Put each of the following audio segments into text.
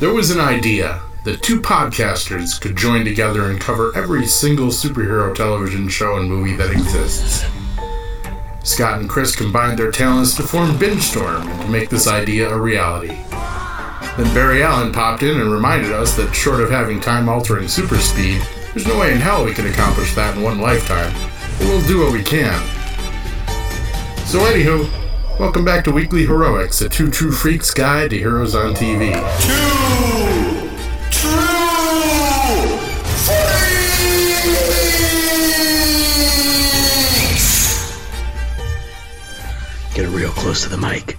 There was an idea that two podcasters could join together and cover every single superhero television show and movie that exists. Scott and Chris combined their talents to form Bingestorm and to make this idea a reality. Then Barry Allen popped in and reminded us that short of having time altering super speed, there's no way in hell we can accomplish that in one lifetime, but we'll do what we can. So, anywho, welcome back to Weekly Heroics, a two true freaks guide to heroes on TV. Two true freaks. Get real close to the mic.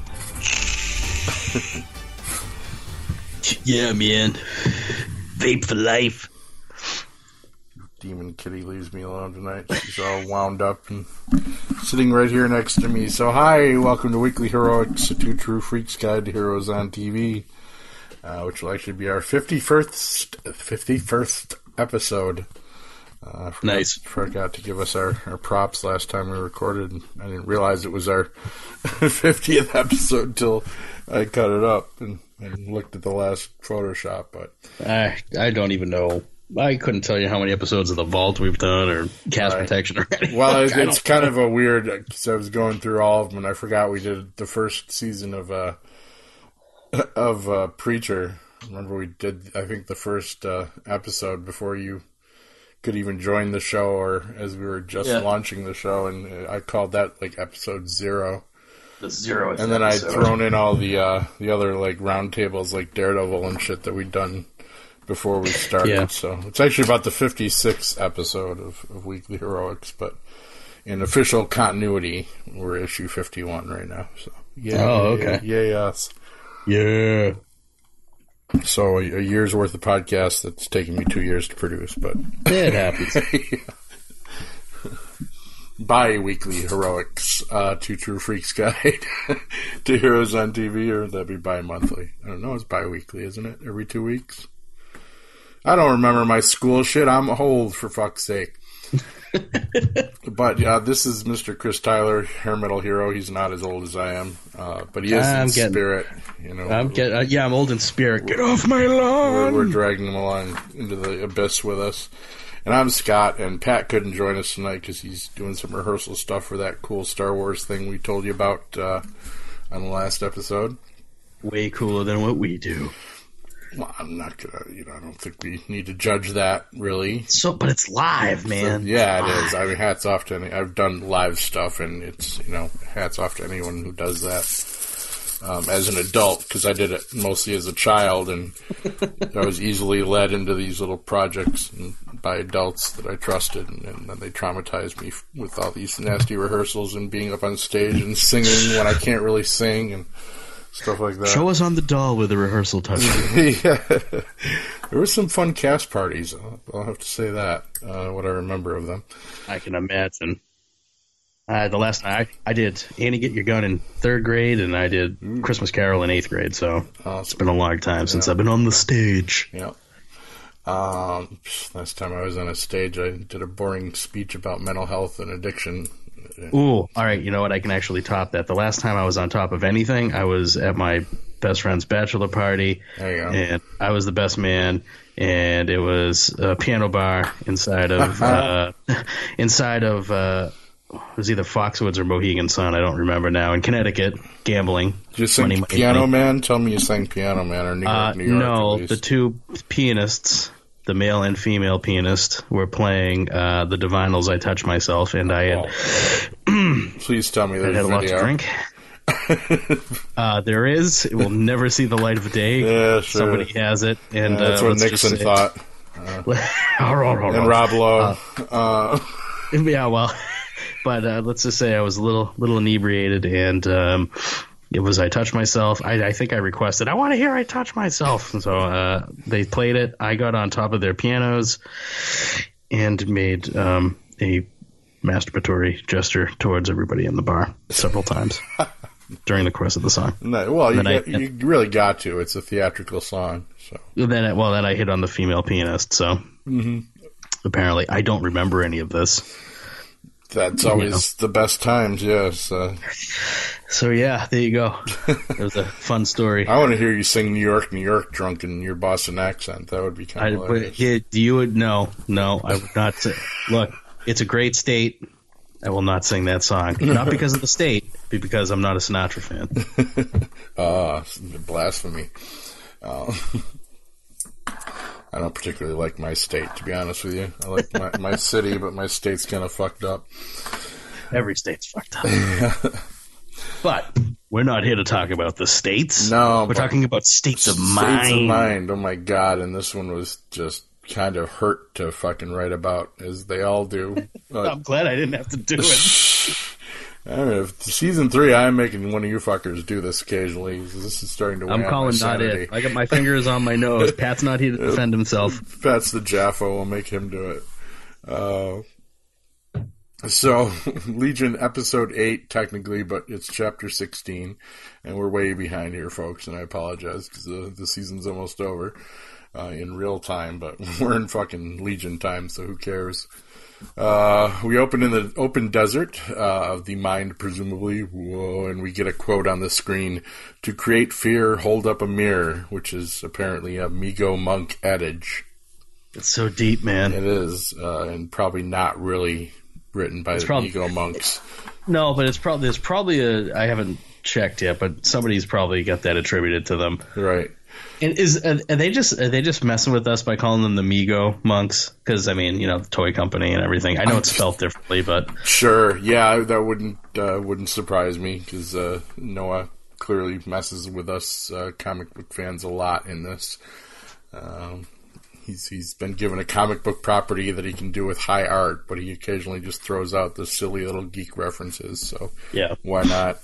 yeah, man. Vape for life. Demon Kitty leaves me alone tonight. She's all wound up and sitting right here next to me. So, hi, welcome to Weekly Heroics, a two true freaks guide to heroes on TV, uh, which will actually be our 51st, 51st episode. Uh, forgot, Nice. Forgot to give us our, our props last time we recorded. I didn't realize it was our 50th episode until I cut it up and, and looked at the last Photoshop. But I I don't even know. I couldn't tell you how many episodes of The Vault we've done or Cast Right. Protection or anything. Well, it, it's don't kind of a weird. Because I was going through all of them, and I forgot we did the first season of uh of uh, Preacher. Remember, we did. I think the first uh, episode before you could even join the show, or as we were just Yeah. launching the show, and uh, I called that like episode zero. the zero. And then I'd thrown in all the uh, the other like roundtables, like Daredevil and shit that we'd done before we started. Yeah. So it's actually about the 56th episode of, of Weekly Heroics, but in official continuity, we're issue 51 right now. So yeah, Oh, okay. yeah, yes. Yeah. So a, a year's worth of podcast that's taken me two years to produce, but It happens. bi-weekly heroics, uh, two true freaks guide to heroes on TV, or that'd be bi-monthly. I don't know. It's bi-weekly, isn't it? Every two weeks. I don't remember my school shit. I'm old for fuck's sake. but yeah, this is Mr. Chris Tyler, hair metal hero. He's not as old as I am, uh, but he is I'm in getting- spirit. You know, I'm get, uh, yeah, I'm old in spirit. Get off my lawn. we're, we're dragging him along into the abyss with us. And I'm Scott, and Pat couldn't join us tonight because he's doing some rehearsal stuff for that cool Star Wars thing we told you about uh, on the last episode. Way cooler than what we do. Well, I'm not gonna, you know, I don't think we need to judge that really. So, but it's live, man. yeah, it is. I mean, hats off to any. I've done live stuff, and it's you know, hats off to anyone who does that. Um, as an adult, because I did it mostly as a child, and I was easily led into these little projects and, by adults that I trusted, and, and then they traumatized me with all these nasty rehearsals and being up on stage and singing when I can't really sing and stuff like that. Show us on the doll with the rehearsal touch. yeah, there were some fun cast parties. I'll, I'll have to say that. Uh, what I remember of them. I can imagine. Uh, the last I I did Annie Get Your Gun in third grade, and I did Christmas Carol in eighth grade. So it's been a long time since I've been on the stage. Yeah. Um, last time I was on a stage, I did a boring speech about mental health and addiction. Ooh, all right. You know what? I can actually top that. The last time I was on top of anything, I was at my best friend's bachelor party, There you go. and I was the best man. And it was a piano bar inside of uh, inside of uh, it was either Foxwoods or Mohegan Sun. I don't remember now. In Connecticut, gambling. Just sing Money, Piano money. Man? Tell me you sang Piano Man or New York, Uh, New York. no, the two pianists, the male and female pianist, were playing uh, the Divinyls. I touch myself, and I had, Please tell me I there's had a lot to drink. uh, there is. It will never see the light of day. Yeah, sure. Somebody has it, and Yeah, that's uh, what Nixon thought. And Rob Lowe. Uh, yeah, well, but uh, let's just say I was a little little inebriated, and um, it was I Touch myself. I, I think I requested I want to hear I touch myself, and so uh, they played it. I got on top of their pianos and made um, a masturbatory gesture towards everybody in the bar several times during the course of the song. no, well, you, Then I- you really got to. It's a theatrical song. So Then, I- well, then I hit on the female pianist. So apparently, I don't remember any of this. That's always the best times, yes. Uh, So yeah, there you go. It was a fun story. I want to hear you sing New York, New York drunk in your Boston accent. That would be kind of but yeah, you would no, no, I would not. Say, look, it's a great state. I will not sing that song, not because of the state, but because I'm not a Sinatra fan. Ah, blasphemy. Uh, I don't particularly like my state, to be honest with you. I like my, my city, but my state's kind of fucked up. Every state's fucked up. but we're not here to talk about the states. No, we're talking about states of States mind. States of mind. Oh my god! And this one was just kind of hurt to fucking write about, as they all do. But, I'm glad I didn't have to do it. I don't know, if season three, I'm making one of you fuckers do this occasionally. This is starting to. I'm calling not it. I got my fingers on my nose. Pat's not here to defend himself. Pat's the Jaffa. We'll make him do it. Uh, so, Legion episode 8, technically, but it's chapter 16. And we're way behind here, folks, and I apologize because the, the season's almost over uh, in real time, but we're in fucking Legion time, so who cares? Uh, we open in the open desert uh, of the mind, presumably, whoa, and we get a quote on the screen to create fear, hold up a mirror, which is apparently a Mi-Go monk adage. It's so deep, man. It is, uh, and probably not really written by the prob- Ego monks. No, but it's probably there's probably a I haven't checked yet, but somebody's probably got that attributed to them. Right. And is are, they just are they just messing with us by calling them the Mi-Go monks? Because I mean, you know, the toy company and everything. I know it's spelled differently, but Sure. Yeah, that wouldn't uh, wouldn't surprise me because uh, Noah clearly messes with us uh, comic book fans a lot in this. Um, he's he's been given a comic book property that he can do with high art, but he occasionally just throws out the silly little geek references. So yeah, why not?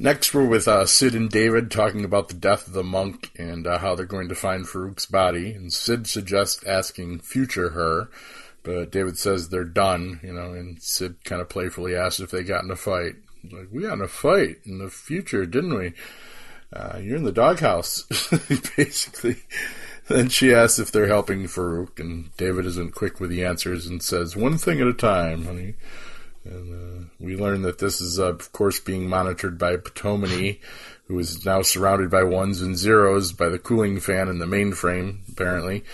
Next, we're with uh, Sid and David talking about the death of the monk and uh, how they're going to find Farouk's body. And Sid suggests asking future her, but David says they're done, you know, and Sid kind of playfully asks if they got in a fight. Like, we got in a fight in the future, didn't we? Uh, you're in the doghouse, basically. Then she asks if they're helping Farouk, and David isn't quick with the answers and says, one thing at a time, honey. And uh, we learn that this is, uh, of course, being monitored by Ptonomy, who is now surrounded by ones and zeros by the cooling fan in the mainframe, apparently.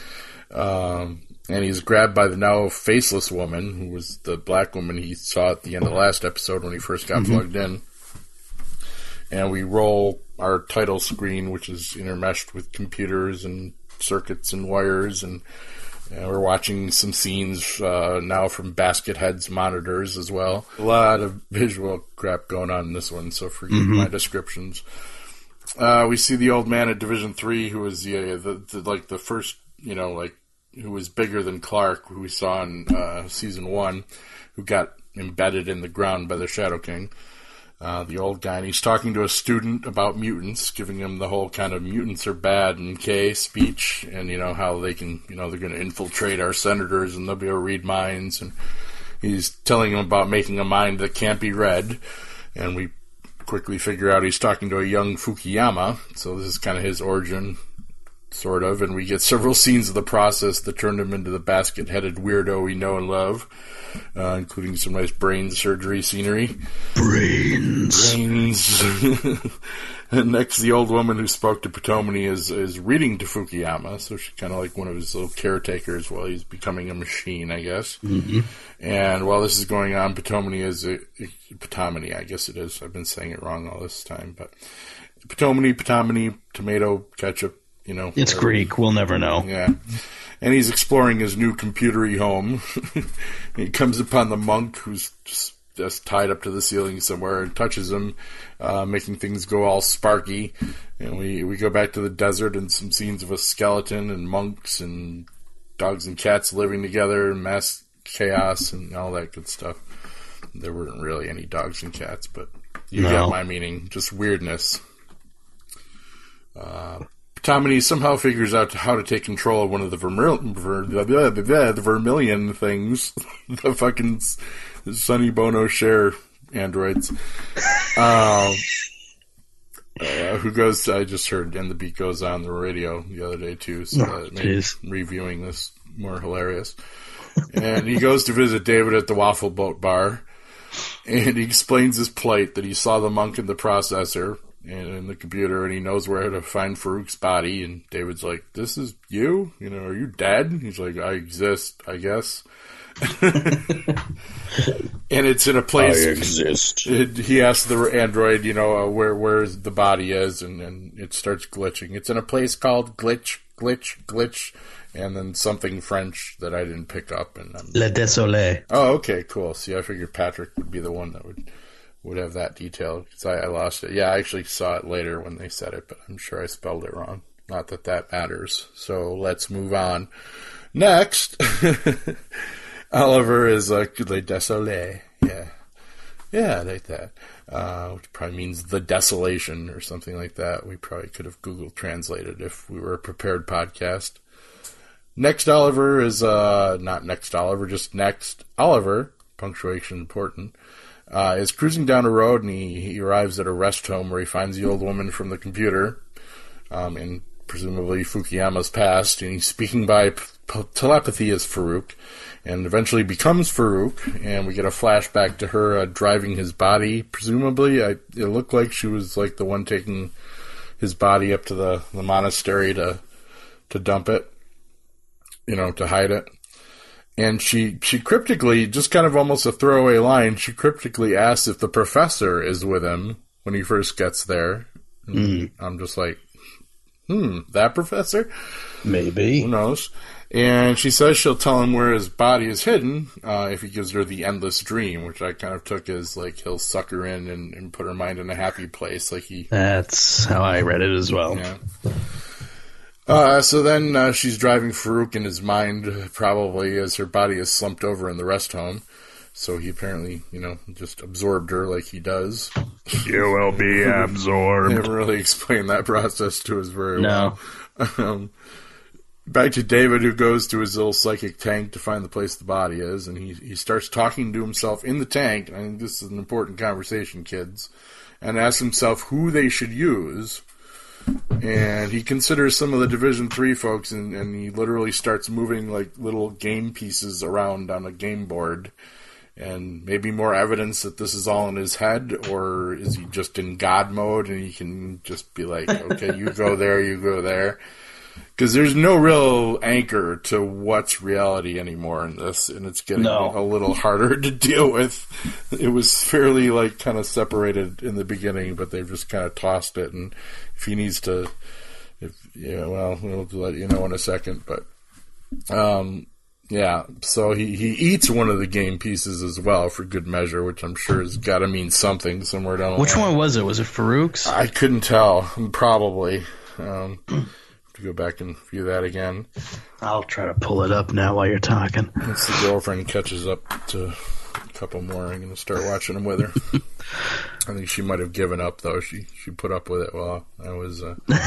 Um, and he's grabbed by the now faceless woman, who was the black woman he saw at the end of the last episode when he first got plugged in. And we roll our title screen, which is intermeshed with computers and circuits and wires and and we're watching some scenes uh, now from Basket Head's monitors as well. A lot of visual crap going on in this one, so forgive my descriptions. Uh, we see the old man at Division Three, who was the, uh, the, the like the first, you know, like who was bigger than Clark, who we saw in uh, season one, who got embedded in the ground by the Shadow King. Uh, the old guy, and he's talking to a student about mutants, giving him the whole kind of mutants are bad and K speech, and you know how they can, you know, they're going to infiltrate our senators and they'll be able to read minds, and he's telling him about making a mind that can't be read, and we quickly figure out he's talking to a young Fukuyama, so this is kind of his origin, sort of, and we get several scenes of the process that turned him into the basket-headed weirdo we know and love, uh, including some nice brain surgery scenery. brains. Brains. and next, the old woman who spoke to Ptonomy is is reading to Fukuyama, so she's kind of like one of his little caretakers while he's becoming a machine, I guess. Mm-hmm. And while this is going on, Ptonomy is a, Ptonomy, I guess it is. I've been saying it wrong all this time, but Ptonomy, Ptonomy, tomato, ketchup, you know. It's whatever. Greek. We'll never know. Yeah. And he's exploring his new computery home. he comes upon the monk who's just, just tied up to the ceiling somewhere and touches him, uh, making things go all sparky. And we, we go back to the desert and some scenes of a skeleton and monks and dogs and cats living together and mass chaos and all that good stuff. There weren't really any dogs and cats, but you No. get my meaning. Just weirdness. Tommy somehow figures out how to take control of one of the vermil- ver- blah, blah, blah, blah, the vermilion things, the fucking Sonny Bono Cher androids. Um, uh, who goes? I just heard, and the beat goes on the radio the other day too, so Oh, that made reviewing this more hilarious. and he goes to visit David at the Waffle Boat Bar. and he explains his plight that he saw the monk in the processor and in the computer, and he knows where to find Farouk's body. And David's like, "This is you? You know, are you dead?" He's like, "I exist, I guess." and it's in a place. I exist. It, he asks the android, you know, uh, where where the body is, and, and it starts glitching. It's in a place called Glitch, Glitch, Glitch, and then something French that I didn't pick up. And I'm, Le Désolé. oh, okay, cool. See, I figured Patrick would be the one that would would have that detail because I, I lost it. Yeah, I actually saw it later when they said it, but I'm sure I spelled it wrong. Not that that matters. So let's move on. Next, Oliver is like Le Désolé. Yeah. Yeah, like that. Uh, which probably means the desolation or something like that. We probably could have Google translated if we were a prepared podcast. Next Oliver is uh not next Oliver, just next Oliver. Punctuation important. Uh, is cruising down a road and he, he arrives at a rest home where he finds the old woman from the computer, um, and presumably Fukuyama's past, and he's speaking by p- p- telepathy as Farouk, and eventually becomes Farouk, and we get a flashback to her uh, driving his body. Presumably, I, it looked like she was like the one taking his body up to the, the monastery to to dump it, you know, to hide it. And she she cryptically, just kind of almost a throwaway line, she cryptically asks if the professor is with him when he first gets there. And I'm just like, hmm, that professor? Maybe. Who knows? And she says she'll tell him where his body is hidden uh, if he gives her the endless dream, which I kind of took as like he'll suck her in and, and put her mind in a happy place, like he That's how I read it as well. yeah. Uh, so then uh, she's driving Farouk in his mind, probably as her body is slumped over in the rest home. So he apparently, you know, just absorbed her like he does. You will be absorbed. Never really explained that process to us very No. well. Um, back to David, who goes to his little psychic tank to find the place the body is, and he he starts talking to himself in the tank. I think this is an important conversation, kids, and asks himself who they should use. And he considers some of the Division Three folks, and, and he literally starts moving like little game pieces around on a game board. And maybe more evidence that this is all in his head, or is he just in God mode and he can just be like, okay, you go there, you go there because there's no real anchor to what's reality anymore in this, and it's getting No. a little harder to deal with. It was fairly like kind of separated in the beginning, but they've just kind of tossed it. And if he needs to, if yeah, well, we'll let you know in a second. But um, yeah, so he he eats one of the game pieces as well for good measure, which I'm sure has got to mean something somewhere down the Which line. one was it? Was it Farouk's? I couldn't tell. Probably. Um, to go back and view that again. I'll try to pull it up now while you're talking. Once the girlfriend catches up to a couple more, I'm going to start watching them with her. I think she might have given up though. She she put up with it while I was. Uh,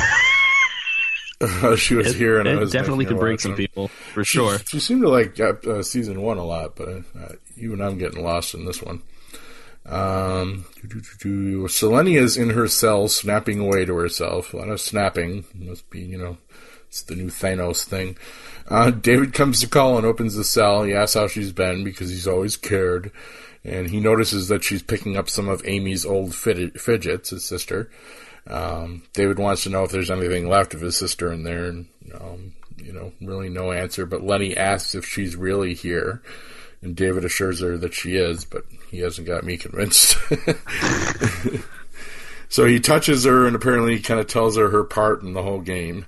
she was here, and I it was definitely could break some people for She- sure. She, seemed to like uh, uh, season one a lot, but uh, even I'm getting lost in this one. Um, Selenia's in her cell, snapping away to herself. A lot of snapping. Must be, you know, it's the new Thanos thing. Uh, David comes to call and opens the cell. He asks how she's been because he's always cared. And he notices that she's picking up some of Amy's old fidget, fidgets, his sister. Um, David wants to know if there's anything left of his sister in there, and um, you know, really no answer. But Lenny asks if she's really here, and David assures her that she is, but he hasn't got me convinced. so he touches her, and apparently he kind of tells her her part in the whole game.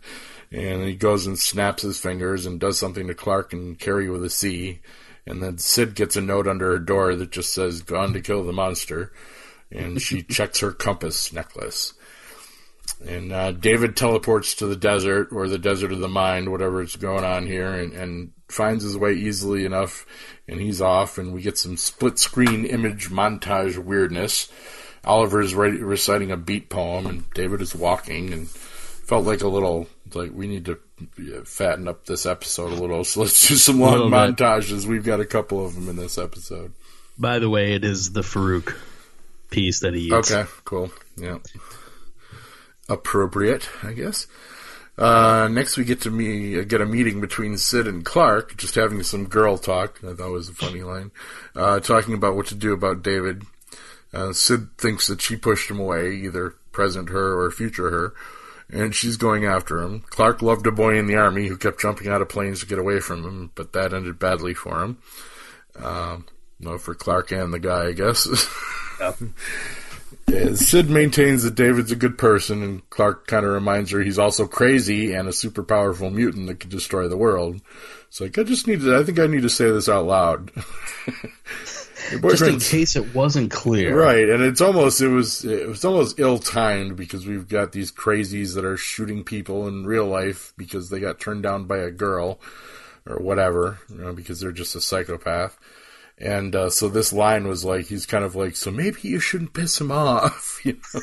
And he goes and snaps his fingers and does something to Clark and Cary with a C. And then Sid gets a note under her door that just says, Gone to kill the monster. And she checks her compass necklace. And uh, David teleports to the desert, or the desert of the mind, whatever is going on here, and, and finds his way easily enough, and he's off, and we get some split screen image montage weirdness. Oliver is re- reciting a beat poem, and David is walking, and felt like a little like we need to fatten up this episode a little. So let's do some long Little bit. montages. We've got a couple of them in this episode. By the way, it is the Farouk piece that he eats. Okay, cool. Yeah. Appropriate, I guess. Uh, next, we get to me get a meeting between Sid and Clark, just having some girl talk. I thought was a funny line, uh, talking about what to do about David. Uh, Sid thinks that she pushed him away, either present her or future her, and she's going after him. Clark loved a boy in the army who kept jumping out of planes to get away from him, but that ended badly for him. No, for Clark and the guy, I guess. Yeah, Sid maintains that David's a good person, and Clark kind of reminds her he's also crazy and a super powerful mutant that could destroy the world. It's like I just need to. I think I need to say this out loud. Just in case it wasn't clear. Right, and it's almost it was it was almost ill timed because we've got these crazies that are shooting people in real life because they got turned down by a girl or whatever, you know, because they're just a psychopath. And uh, so this line was like he's kind of like, so maybe you shouldn't piss him off, you know.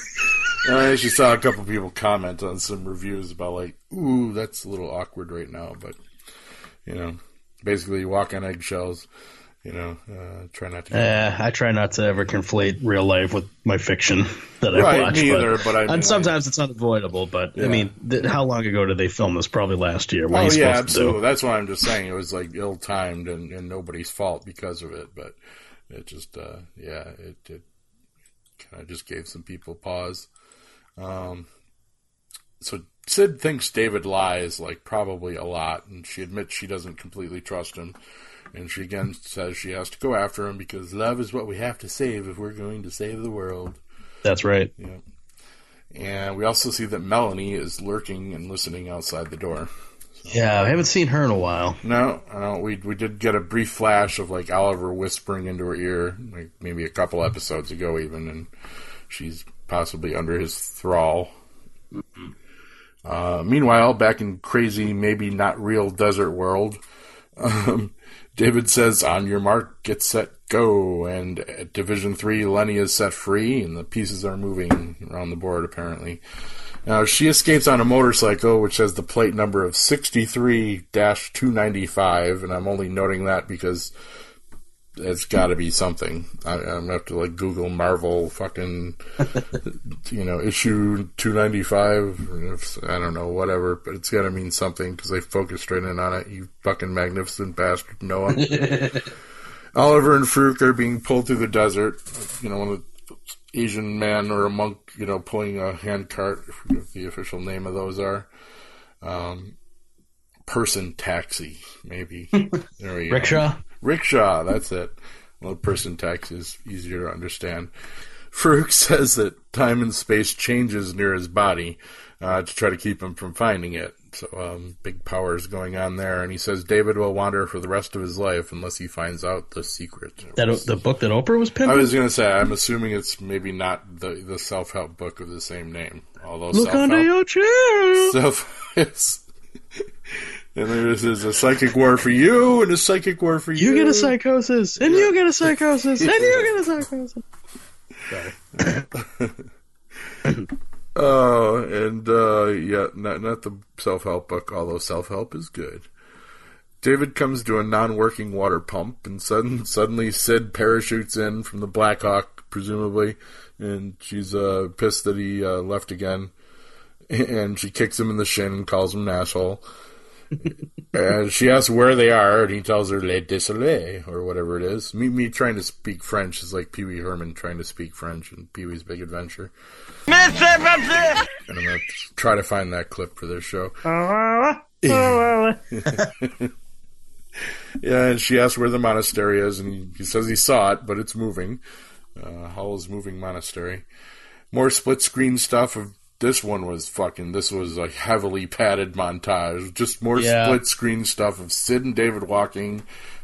I actually saw a couple people comment on some reviews about like, ooh, that's a little awkward right now, but you know, basically you walk on eggshells, you know, uh, try not to. Uh, I try not to ever conflate real life with my fiction that I Right, watch. me but, either, but I and sometimes it's unavoidable. But Yeah. I mean, th- how long ago did they film this? Probably last year. What Oh yeah, supposed to do? absolutely. That's why I'm just saying it was like ill timed and, and nobody's fault because of it. But it just, uh, yeah, it, it kind of just gave some people pause. Um, so Sid thinks David lies like probably a lot, and she admits she doesn't completely trust him. And she again says she has to go after him because love is what we have to save if we're going to save the world. That's right. Yeah. And we also see that Melanie is lurking and listening outside the door. Yeah, I haven't seen her in a while. No, no, we we did get a brief flash of like Oliver whispering into her ear, like maybe a couple episodes ago, even, and she's possibly under his thrall. Uh, meanwhile, back in crazy, maybe not real desert world, um, David says, "On your mark, get set, go!" And at Division Three, Lenny is set free, and the pieces are moving around the board. Apparently, now she escapes on a motorcycle, which has the plate number of sixty-three two ninety-five, and I'm only noting that because it's got to be something. I, I'm gonna have to like Google Marvel fucking, you know, issue two ninety five. I don't know, whatever, but it's got to mean something because they focused right in on it. You fucking magnificent bastard, Noah. Oliver and Farouk are being pulled through the desert. You know, one of the Asian man or a monk, you know, pulling a handcart. I forget the official name of those are. Um, person taxi, maybe. There we go. Rickshaw. Rickshaw, that's it. Well, person taxi is easier to understand. Farouk says that time and space changes near his body uh, to try to keep him from finding it. So, um, big powers going on there. And he says David will wander for the rest of his life unless he finds out the secret. That the book that Oprah was I was going to say, I'm assuming it's maybe not the, the self help book of the same name. Although Look under your chair. self is. And there's, there's a psychic war for you and a psychic war for you. You get a psychosis, and you get a psychosis, and you get a psychosis. Oh, and uh, yeah, not not the self help book, although self help is good. David comes to a non-working water pump, and sudden, suddenly Sid parachutes in from the Black Hawk, presumably, and she's uh, pissed that he uh, left again. And she kicks him in the shin and calls him an asshole. And she asks where they are, and he tells her "Le Désolé" or whatever it is. Me, me trying to speak French is like Pee Wee Herman trying to speak French in Pee Wee's Big Adventure. And I'm gonna try to find that clip for this show. Yeah, and she asks where the monastery is, and he, he says he saw it, but it's moving. Uh, Howl's moving monastery. More split screen stuff of this one was fucking. This was a heavily padded montage. Just more Yeah. split screen stuff of Sid and David walking,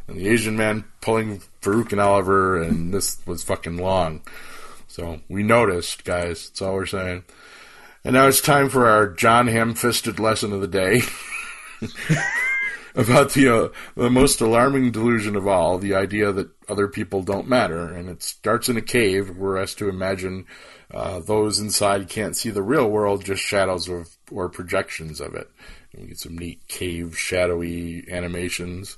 and the Asian man pulling Farouk and Oliver, and this was fucking long. So we noticed, guys. That's all we're saying. And now it's time for our John Ham-fisted lesson of the day about the uh, the most alarming delusion of all, the idea that other people don't matter. And it starts in a cave where we're asked to imagine uh, those inside can't see the real world, just shadows of or projections of it. We get some neat cave, shadowy animations.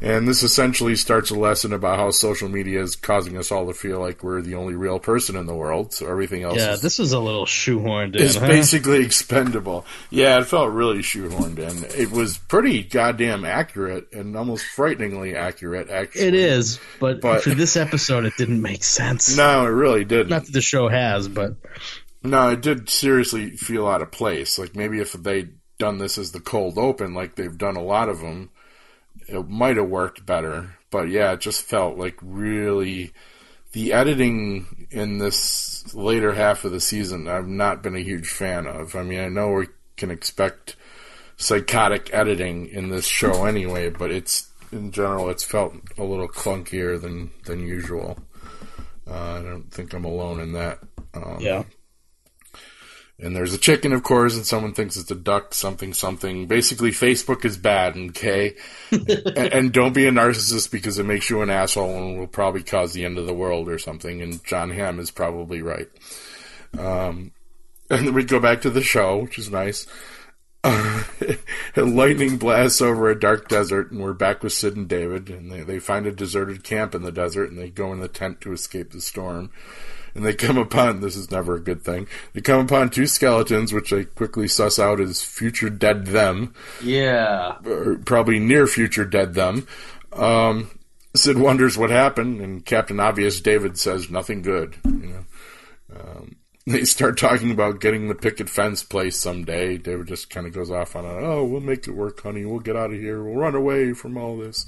And this essentially starts a lesson about how social media is causing us all to feel like we're the only real person in the world. So everything else Yeah, is, this is a little shoehorned in. is huh? basically expendable. Yeah, it felt really shoehorned in. It was pretty goddamn accurate and almost frighteningly accurate, actually. It is, but, But- for this episode, it didn't make sense. No, it really didn't. Not that the show has, but No, it did seriously feel out of place. Like maybe if they'd done this as the cold open, like they've done a lot of them, it might have worked better. But yeah, it just felt like really the editing in this later half of the season. I've not been a huge fan of. I mean, I know we can expect psychotic editing in this show anyway, but it's in general it's felt a little clunkier than than usual. Uh, I don't think I'm alone in that. Um, yeah. And there's a chicken, of course, and someone thinks it's a duck, something, something. Basically, Facebook is bad, okay? and, and don't be a narcissist because it makes you an asshole and will probably cause the end of the world or something. And John Hamm is probably right. Um, and then we go back to the show, which is nice. Uh, lightning blasts over a dark desert, and we're back with Sid and David. And they, they find a deserted camp in the desert, and they go in the tent to escape the storm and they come upon this is never a good thing. They come upon two skeletons, which they quickly suss out as future dead them, Yeah. probably near future dead them. Um, Sid wonders what happened, and Captain Obvious David says nothing good. You know, um, they start talking about getting the picket fence place someday. David just kind of goes off on a, "Oh, we'll make it work, honey. We'll get out of here. We'll run away from all this."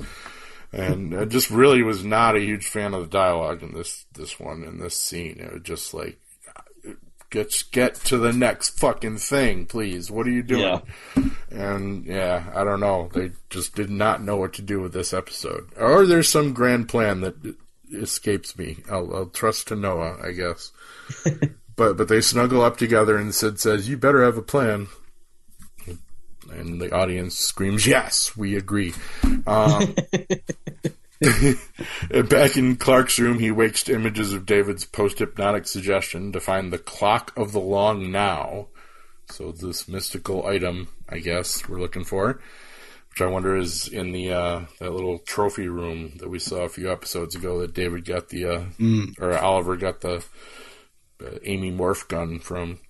And I just really was not a huge fan of the dialogue in this this one in this scene. It was just like, get get to the next fucking thing, please. What are you doing? Yeah. And yeah, I don't know. They just did not know what to do with this episode, or there's some grand plan that escapes me. I'll, I'll trust to Noah, I guess. but but they snuggle up together, and Sid says, "You better have a plan." And the audience screams, "Yes, we agree." Um, back in Clark's room, he wakes to images of David's post-hypnotic suggestion to find the clock of the long now. So this mystical item, I guess, we're looking for, which I wonder is in the uh, that little trophy room that we saw a few episodes ago that David got the uh, or Oliver got the uh, Amy Morph gun from.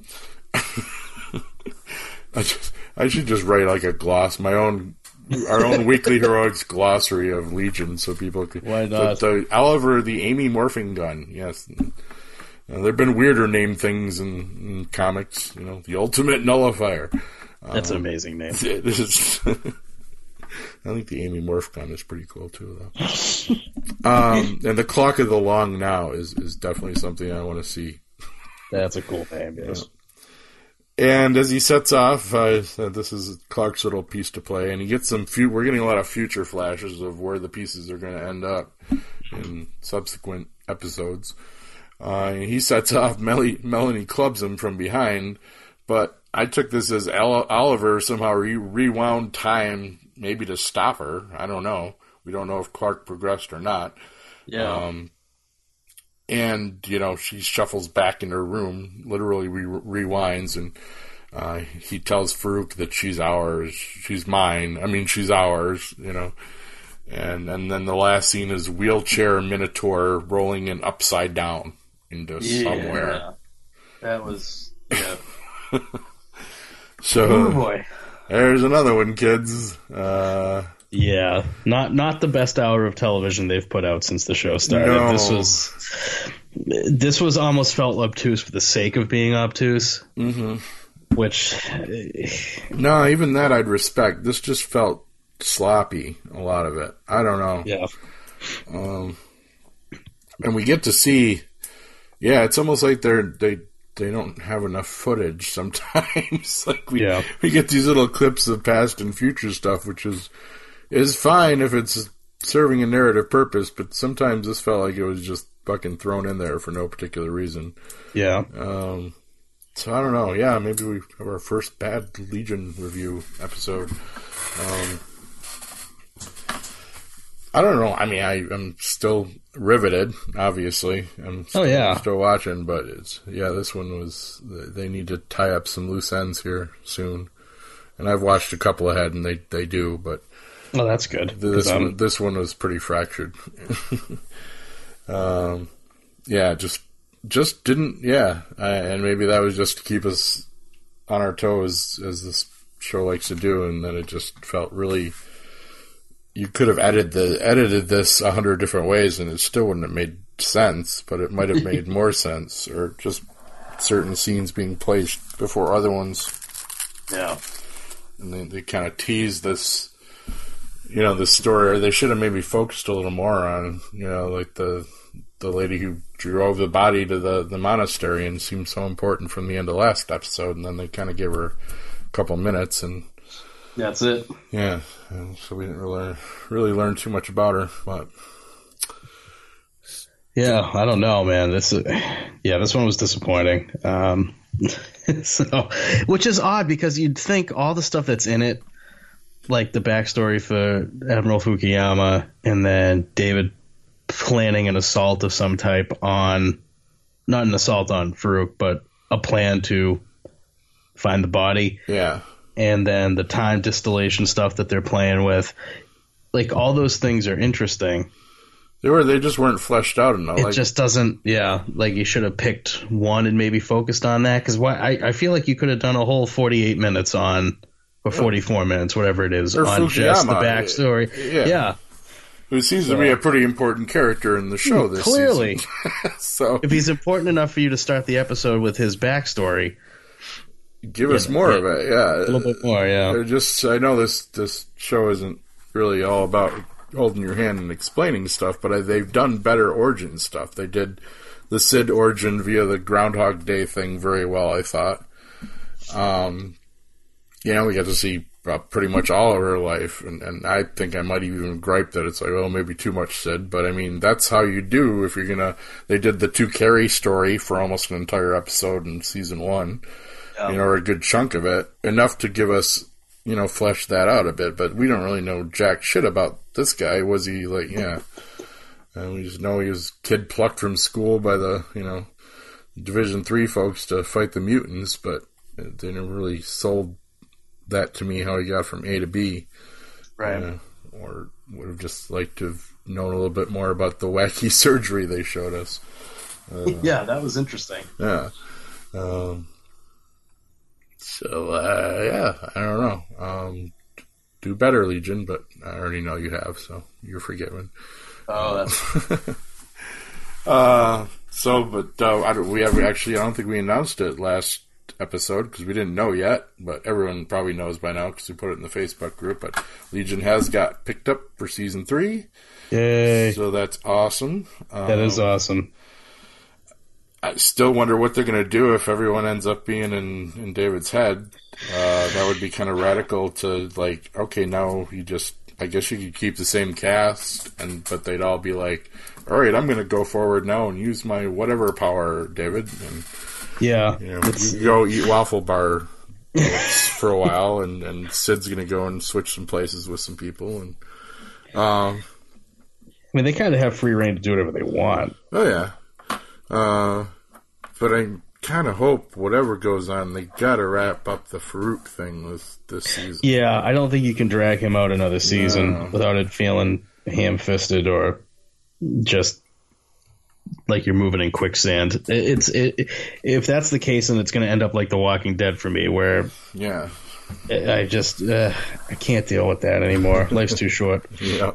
I just I should just write like a gloss, my own our own weekly heroics glossary of Legion, so people could. Why not? The, the Oliver the Amy morphing gun, yes. Uh, there've been weirder name things in, in comics, you know, the ultimate nullifier. That's an amazing name. It is. I think the Amy Morph gun is pretty cool too, though. um, and the clock of the long now is is definitely something I want to see. That's a cool name, yes. And as he sets off, uh, this is Clark's little piece to play, and he gets some. We're getting a lot of future flashes of where the pieces are going to end up in subsequent episodes. Uh, he sets off. Mel- Melanie clubs him from behind, but I took this as Al- Oliver somehow re- rewound time, maybe to stop her. I don't know. We don't know if Clark progressed or not. Yeah. Um, and you know she shuffles back in her room, literally re- rewinds, and uh, he tells Farouk that she's ours, she's mine. I mean, she's ours. You know, and and then the last scene is wheelchair Minotaur rolling in upside down into somewhere. That was. Yeah. So Oh boy. there's another one, kids. Uh, Yeah, not not the best hour of television they've put out since the show started. No. This was this was almost felt obtuse for the sake of being obtuse. Mm-hmm. Which, no, even that I'd respect. This just felt sloppy. A lot of it. I don't know. yeah, Um, and we get to see yeah it's almost like they're they they don't have enough footage sometimes like we Yeah. we get these little clips of past and future stuff which is is fine if it's serving a narrative purpose but sometimes this felt like it was just fucking thrown in there for no particular reason yeah. um so I don't know. Yeah, maybe we have our first bad Legion review episode. Um, I don't know. I mean, I, I'm still riveted. Obviously, I'm still, Oh, yeah. still watching. But it's yeah, this one was. They need to tie up some loose ends here soon. and I've watched a couple ahead, and they they do, but Well, that's good. this I'm- one, this one was pretty fractured. um, yeah, just just didn't. Yeah, I, and maybe that was just to keep us on our toes, as this show likes to do, and then it just felt really. You could have edited the edited this a hundred different ways, and it still wouldn't have made sense. But it might have made more sense, or just certain scenes being placed before other ones yeah. and they, they kind of tease this you know the story or they should have maybe focused a little more on you know like the the lady who drove the body to the the monastery and seemed so important from the end of last episode and then they kind of gave her a couple minutes and That's it. yeah and so we didn't really really learn too much about her but Yeah, I don't know, man. This, yeah, this one was disappointing. Um, so, which is odd because you'd think all the stuff that's in it, like the backstory for Admiral Fukuyama, and then David planning an assault of some type on, not an assault on Farouk, but a plan to find the body yeah and then the time distillation stuff that they're playing with. Like all those things are interesting. they were they just weren't fleshed out enough It like just doesn't. Yeah, like you should have picked one and maybe focused on that. Because why? I, I feel like you could have done a whole forty-eight minutes on, or forty-four minutes, whatever it is, Or on just the backstory. Yeah. Yeah, who seems to be a pretty important character in the show this clearly, season. so if he's important enough for you to start the episode with his backstory, give us more yeah. of it yeah a little bit more. Yeah, They're just I know this this show isn't really all about holding your hand and explaining stuff, but I, they've done better origin stuff. They did the Sid origin via the Groundhog Day thing very well, I thought. Um, know, we got to see uh, pretty much all of her life, and, and I think I might even gripe that it's like, oh, maybe too much said, but I mean, that's how you do if you're gonna. They did the two Carrie story for almost an entire episode in season one you know, or a good chunk of it, enough to give us, you know, flesh that out a bit. But we don't really know jack shit about this guy. Was he like, yeah? And we just know he was kid plucked from school by the, you know, Division Three folks to fight the mutants, but they never really sold that to me how he got from A to B. right. Uh, or would have just liked to have known a little bit more about the wacky surgery they showed us. yeah, that was interesting. Yeah. Um, so uh, yeah, I don't know. Um, do better, Legion, but I already know you have, so you're forgiven. Oh, that's Uh, so, but uh, I don't, we have actually. I don't think we announced it last episode because we didn't know yet. But everyone probably knows by now because we put it in the Facebook group. But Legion has got picked up for season three, yay. so that's awesome. Um, That is awesome. I still wonder what they're going to do if everyone ends up being in, in David's head. Uh, that would be kind of radical to like, okay, now you just, I guess you could keep the same cast, and but they'd all be like, all right, I'm going to go forward now and use my whatever power, David, and Yeah, you know, you go eat waffle bar for a while, and and Sid's going to go and switch some places with some people, and um, I mean they kind of have free reign to do whatever they want. Oh yeah, uh, but I kind of hope whatever goes on, they got to wrap up the Farouk thing this this season. Yeah, I don't think you can drag him out another season No. without it feeling ham-fisted or just like you're moving in quicksand. It- It's it, if that's the case, then it's going to end up like The Walking Dead for me, where Yeah, I just uh, I can't deal with that anymore. Life's too short. yeah.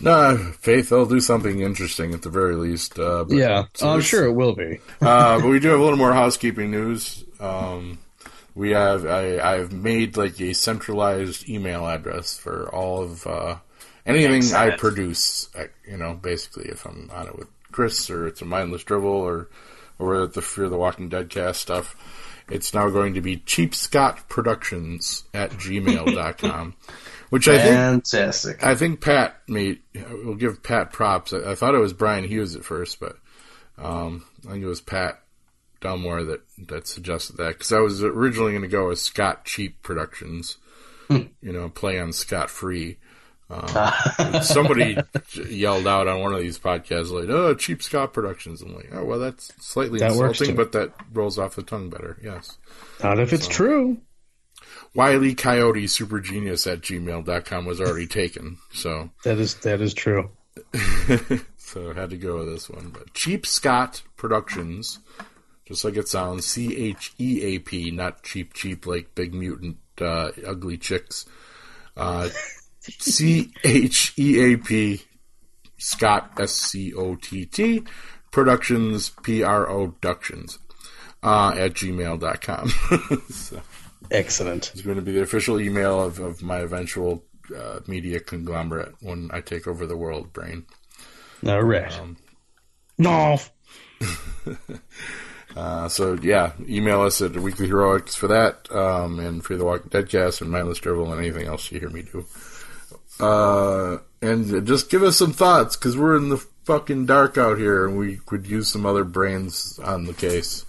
No, Faith, they'll do something interesting at the very least. Uh, but, Yeah, so I'm sure it will be. uh, but we do have a little more housekeeping news. Um, we have I, I've made like a centralized email address for all of uh, anything I produce. uh, You know, basically, if I'm on it with Chris or it's a Mindless Drivel or or the Fear the Walking Dead cast stuff, it's now going to be Cheap Scott Productions at gmail.com. Which I think Fantastic. I think Pat made. We'll give Pat props. I, I thought it was Brian Hughes at first, but um, I think it was Pat Delmore that that suggested that because I was originally going to go with Scott Cheap Productions. You know, play on Scott Free. Um, somebody yelled out on one of these podcasts like, "Oh, Cheap Scott Productions." I'm like, "Oh, well, that's slightly That insulting, but that rolls off the tongue better." Yes. Not if it's true. Wiley Coyote Super Genius at gmail.com was already taken. So That is that is true. so I had to go with this one. But Cheap Scott Productions, just like it sounds, C H E A P, not cheap cheap like big mutant uh, ugly chicks. Uh, C H E A P Scott S C O T T Productions P R O Productions uh, at gmail.com. so Excellent. it's going to be the official email of, of my eventual uh, media conglomerate when I take over the world, Brain. All right. Um, no. Uh, so yeah, email us at Weekly Heroics for that, um, and for the Walking Dead cast and Mindless Drivel and anything else you hear me do. Uh, and just give us some thoughts because we're in the fucking dark out here, and we could use some other brains on the case.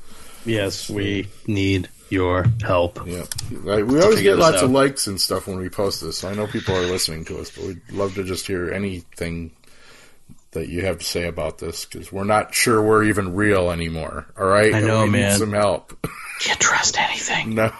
Yes, we need your help. Yeah, like, we always get lots of likes and stuff when we post this. So I know people are listening to us, but we'd love to just hear anything that you have to say about this because we're not sure we're even real anymore. All right, I know, we man. Need some help. Can't trust anything. no.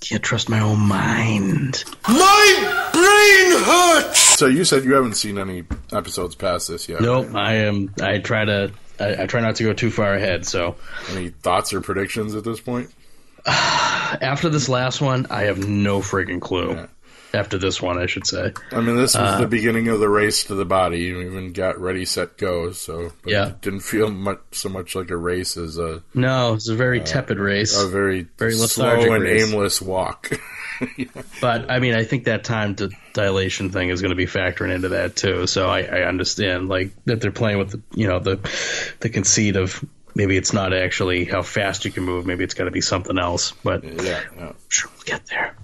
Can't trust my own mind. My brain hurts! So you said you haven't seen any episodes past this yet. Nope. I am. I try to. I, I try not to go too far ahead. So Any thoughts or predictions at this point? after this last one, I have no freaking clue. Yeah. After this one, I should say. I mean, this was Uh, the beginning of the race to the body. You even got ready, set, go. So, but Yeah. it didn't feel much so much like a race as a, No, it's a very tepid race. a very, Very slow lethargic and race. aimless walk. But I mean, I think that time to dilation thing is going to be factoring into that too. So I, I understand like that they're playing with the, you know the the conceit of maybe it's not actually how fast you can move. Maybe it's got to be something else. But yeah, yeah, sure, we'll get there.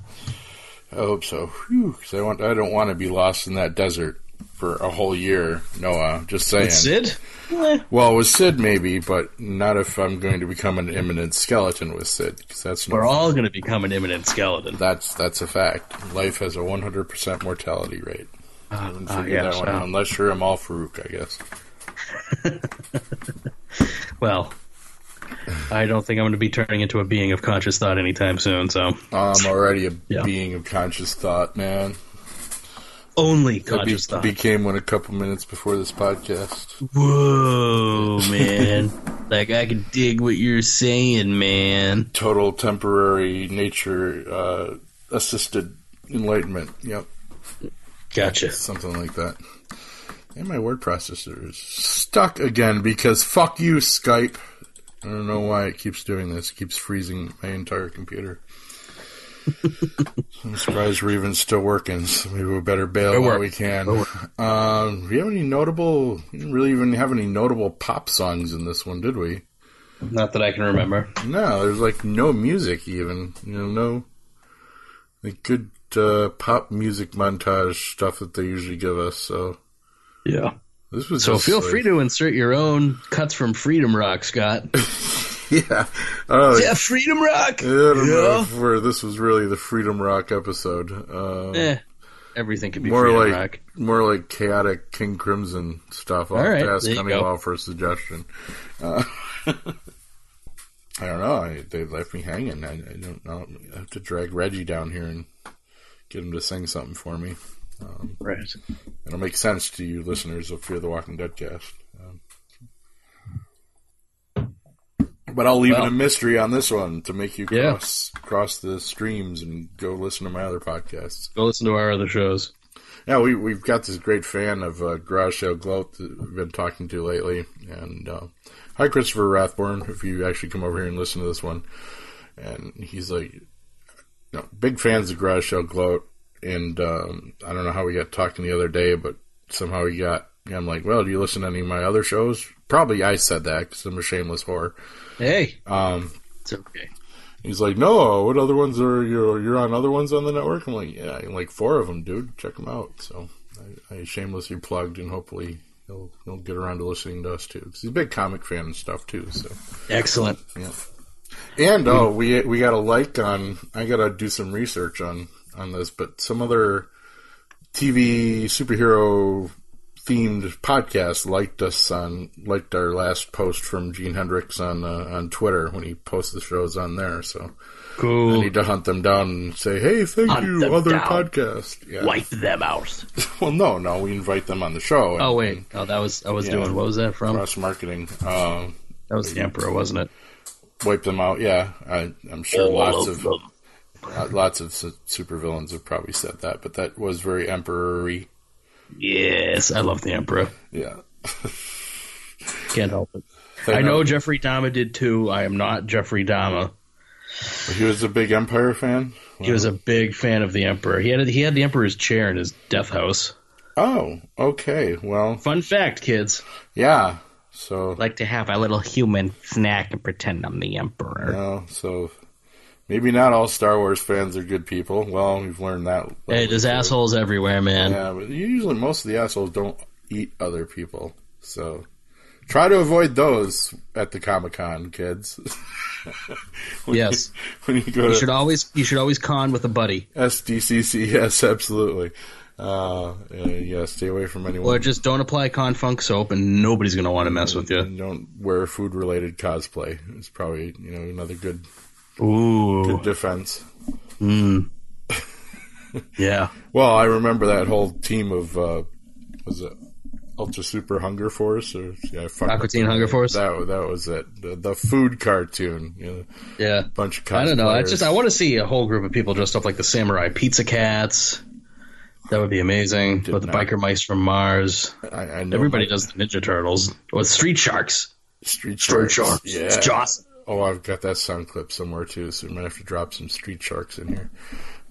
I hope so. Whew, 'cause I want, I don't want to be lost in that desert for a whole year. Noah, just saying. With Sid? Eh, Well, with Sid maybe, but not if I'm going to become an imminent skeleton with Sid, because that's no we're all going to become an imminent skeleton. That's that's a fact. Life has a 100% mortality rate. I didn't Ah, figure yes, that one wow. Unless you're Amahl Farouk, I guess. Well, I don't think I'm going to be turning into a being of conscious thought anytime soon. So I'm already a Yeah. being of conscious thought, man. only I be- conscious thought. became one a couple minutes before this podcast. Whoa, man! like I can dig what you're saying, man. Total temporary nature uh, assisted enlightenment. Yep, Gotcha. something like that. And my word processor is stuck again because fuck you, Skype. I don't know why it keeps doing this. It keeps freezing my entire computer. I'm surprised we're even still working. So maybe we better bail Go while work. we can. Go Um, do we have any notable? We didn't really even have any notable pop songs in this one, did we? Not that I can remember. No, there's like no music even. You know, no like good uh, pop music montage stuff that they usually give us. So Yeah. This was So feel like- free to insert your own cuts from Freedom Rock, Scott. yeah. Oh, yeah, Freedom Rock. I don't know if we're, this was really the Freedom Rock episode. Uh, Eh, everything could be more Freedom like Rock. more like chaotic King Crimson stuff. I'll All right, ask Honeywell for a suggestion. Uh, I don't know. I, they left me hanging. I, I don't know. I have to drag Reggie down here and get him to sing something for me. Um, Right. it'll make sense to you listeners of Fear the Walking Dead cast. Um, but I'll leave Well- it a mystery on this one to make you Yeah. cross cross the streams and go listen to my other podcasts. Go listen to our other shows. Yeah, we we've got this great fan of uh, Garage Sale Gloat that we've been talking to lately, and uh, hi Christopher Rathborn. If you actually come over here and listen to this one, and he's like, you know, big fans of Garage Sale Gloat, and um, I don't know how we got talking the other day, but somehow he got. I'm like, well, do you listen to any of my other shows? Probably I said that because I'm a shameless whore. Hey, Um, it's okay. He's like, no, what other ones are you? You're on other ones on the network. I'm like, yeah, like four of them, dude. Check them out. So I, I shamelessly plugged, and hopefully he'll he'll get around to listening to us too, because he's a big comic fan and stuff too. So Excellent. yeah. And oh, we we got a like on. I got to do some research on on this, but some other TV superhero themed podcast liked us on liked our last post from Gene Hendricks on uh, on Twitter when he posts the shows on there. So I Cool. need to hunt them down and say, "Hey, thank Hunt you, other down. podcast." Yeah. Wipe them out. Well, no, no, we invite them on the show. Oh wait, oh that was I was doing. What was that from? cross marketing. Um, That was the Emperor, wasn't it? wipe them out. Yeah, I, I'm sure All lots of of them. Uh, lots of su- supervillains have probably said that, but that was very emperor-y. Yes, I love the Emperor. Yeah. Can't help it. I know Jeffrey Dahmer did too. I am not Jeffrey Dahmer. he was a big Empire fan. He was a big fan of the Emperor. He had he had the Emperor's chair in his death house. Oh, okay. Well, Fun fact, kids. yeah. So, Like to have a little human snack and pretend I'm the Emperor. no, so maybe not all Star Wars fans are good people. Well, we've learned that. Hey, there's assholes everywhere, man. Yeah, but usually most of the assholes don't eat other people. So try to avoid those at the Comic Con, kids. Yes. you- when you go You to should always you should always con with a buddy, SDCC, yes, absolutely. Uh, yeah, stay away from anyone. or just don't apply con funk soap, and nobody's gonna want to mess with you. and don't wear food related cosplay. It's probably you know another good Ooh, good defense. mm. yeah. Well, I remember that whole team of uh, was it Ultra Super Hunger Force or yeah, Aqua Teen Hunger Force? That that was it. The, the food cartoon. You know, Yeah. bunch of I don't know. I just I want to see a whole group of people dressed up like the samurai pizza cats. That would be amazing. Did With the not. biker mice from Mars. I, I know Everybody my- does the Ninja Turtles or Street Sharks. Street Street Sharks. Sharks. Yeah. It's Joss. Oh, I've got that sound clip somewhere too, so we might have to drop some Street Sharks in here.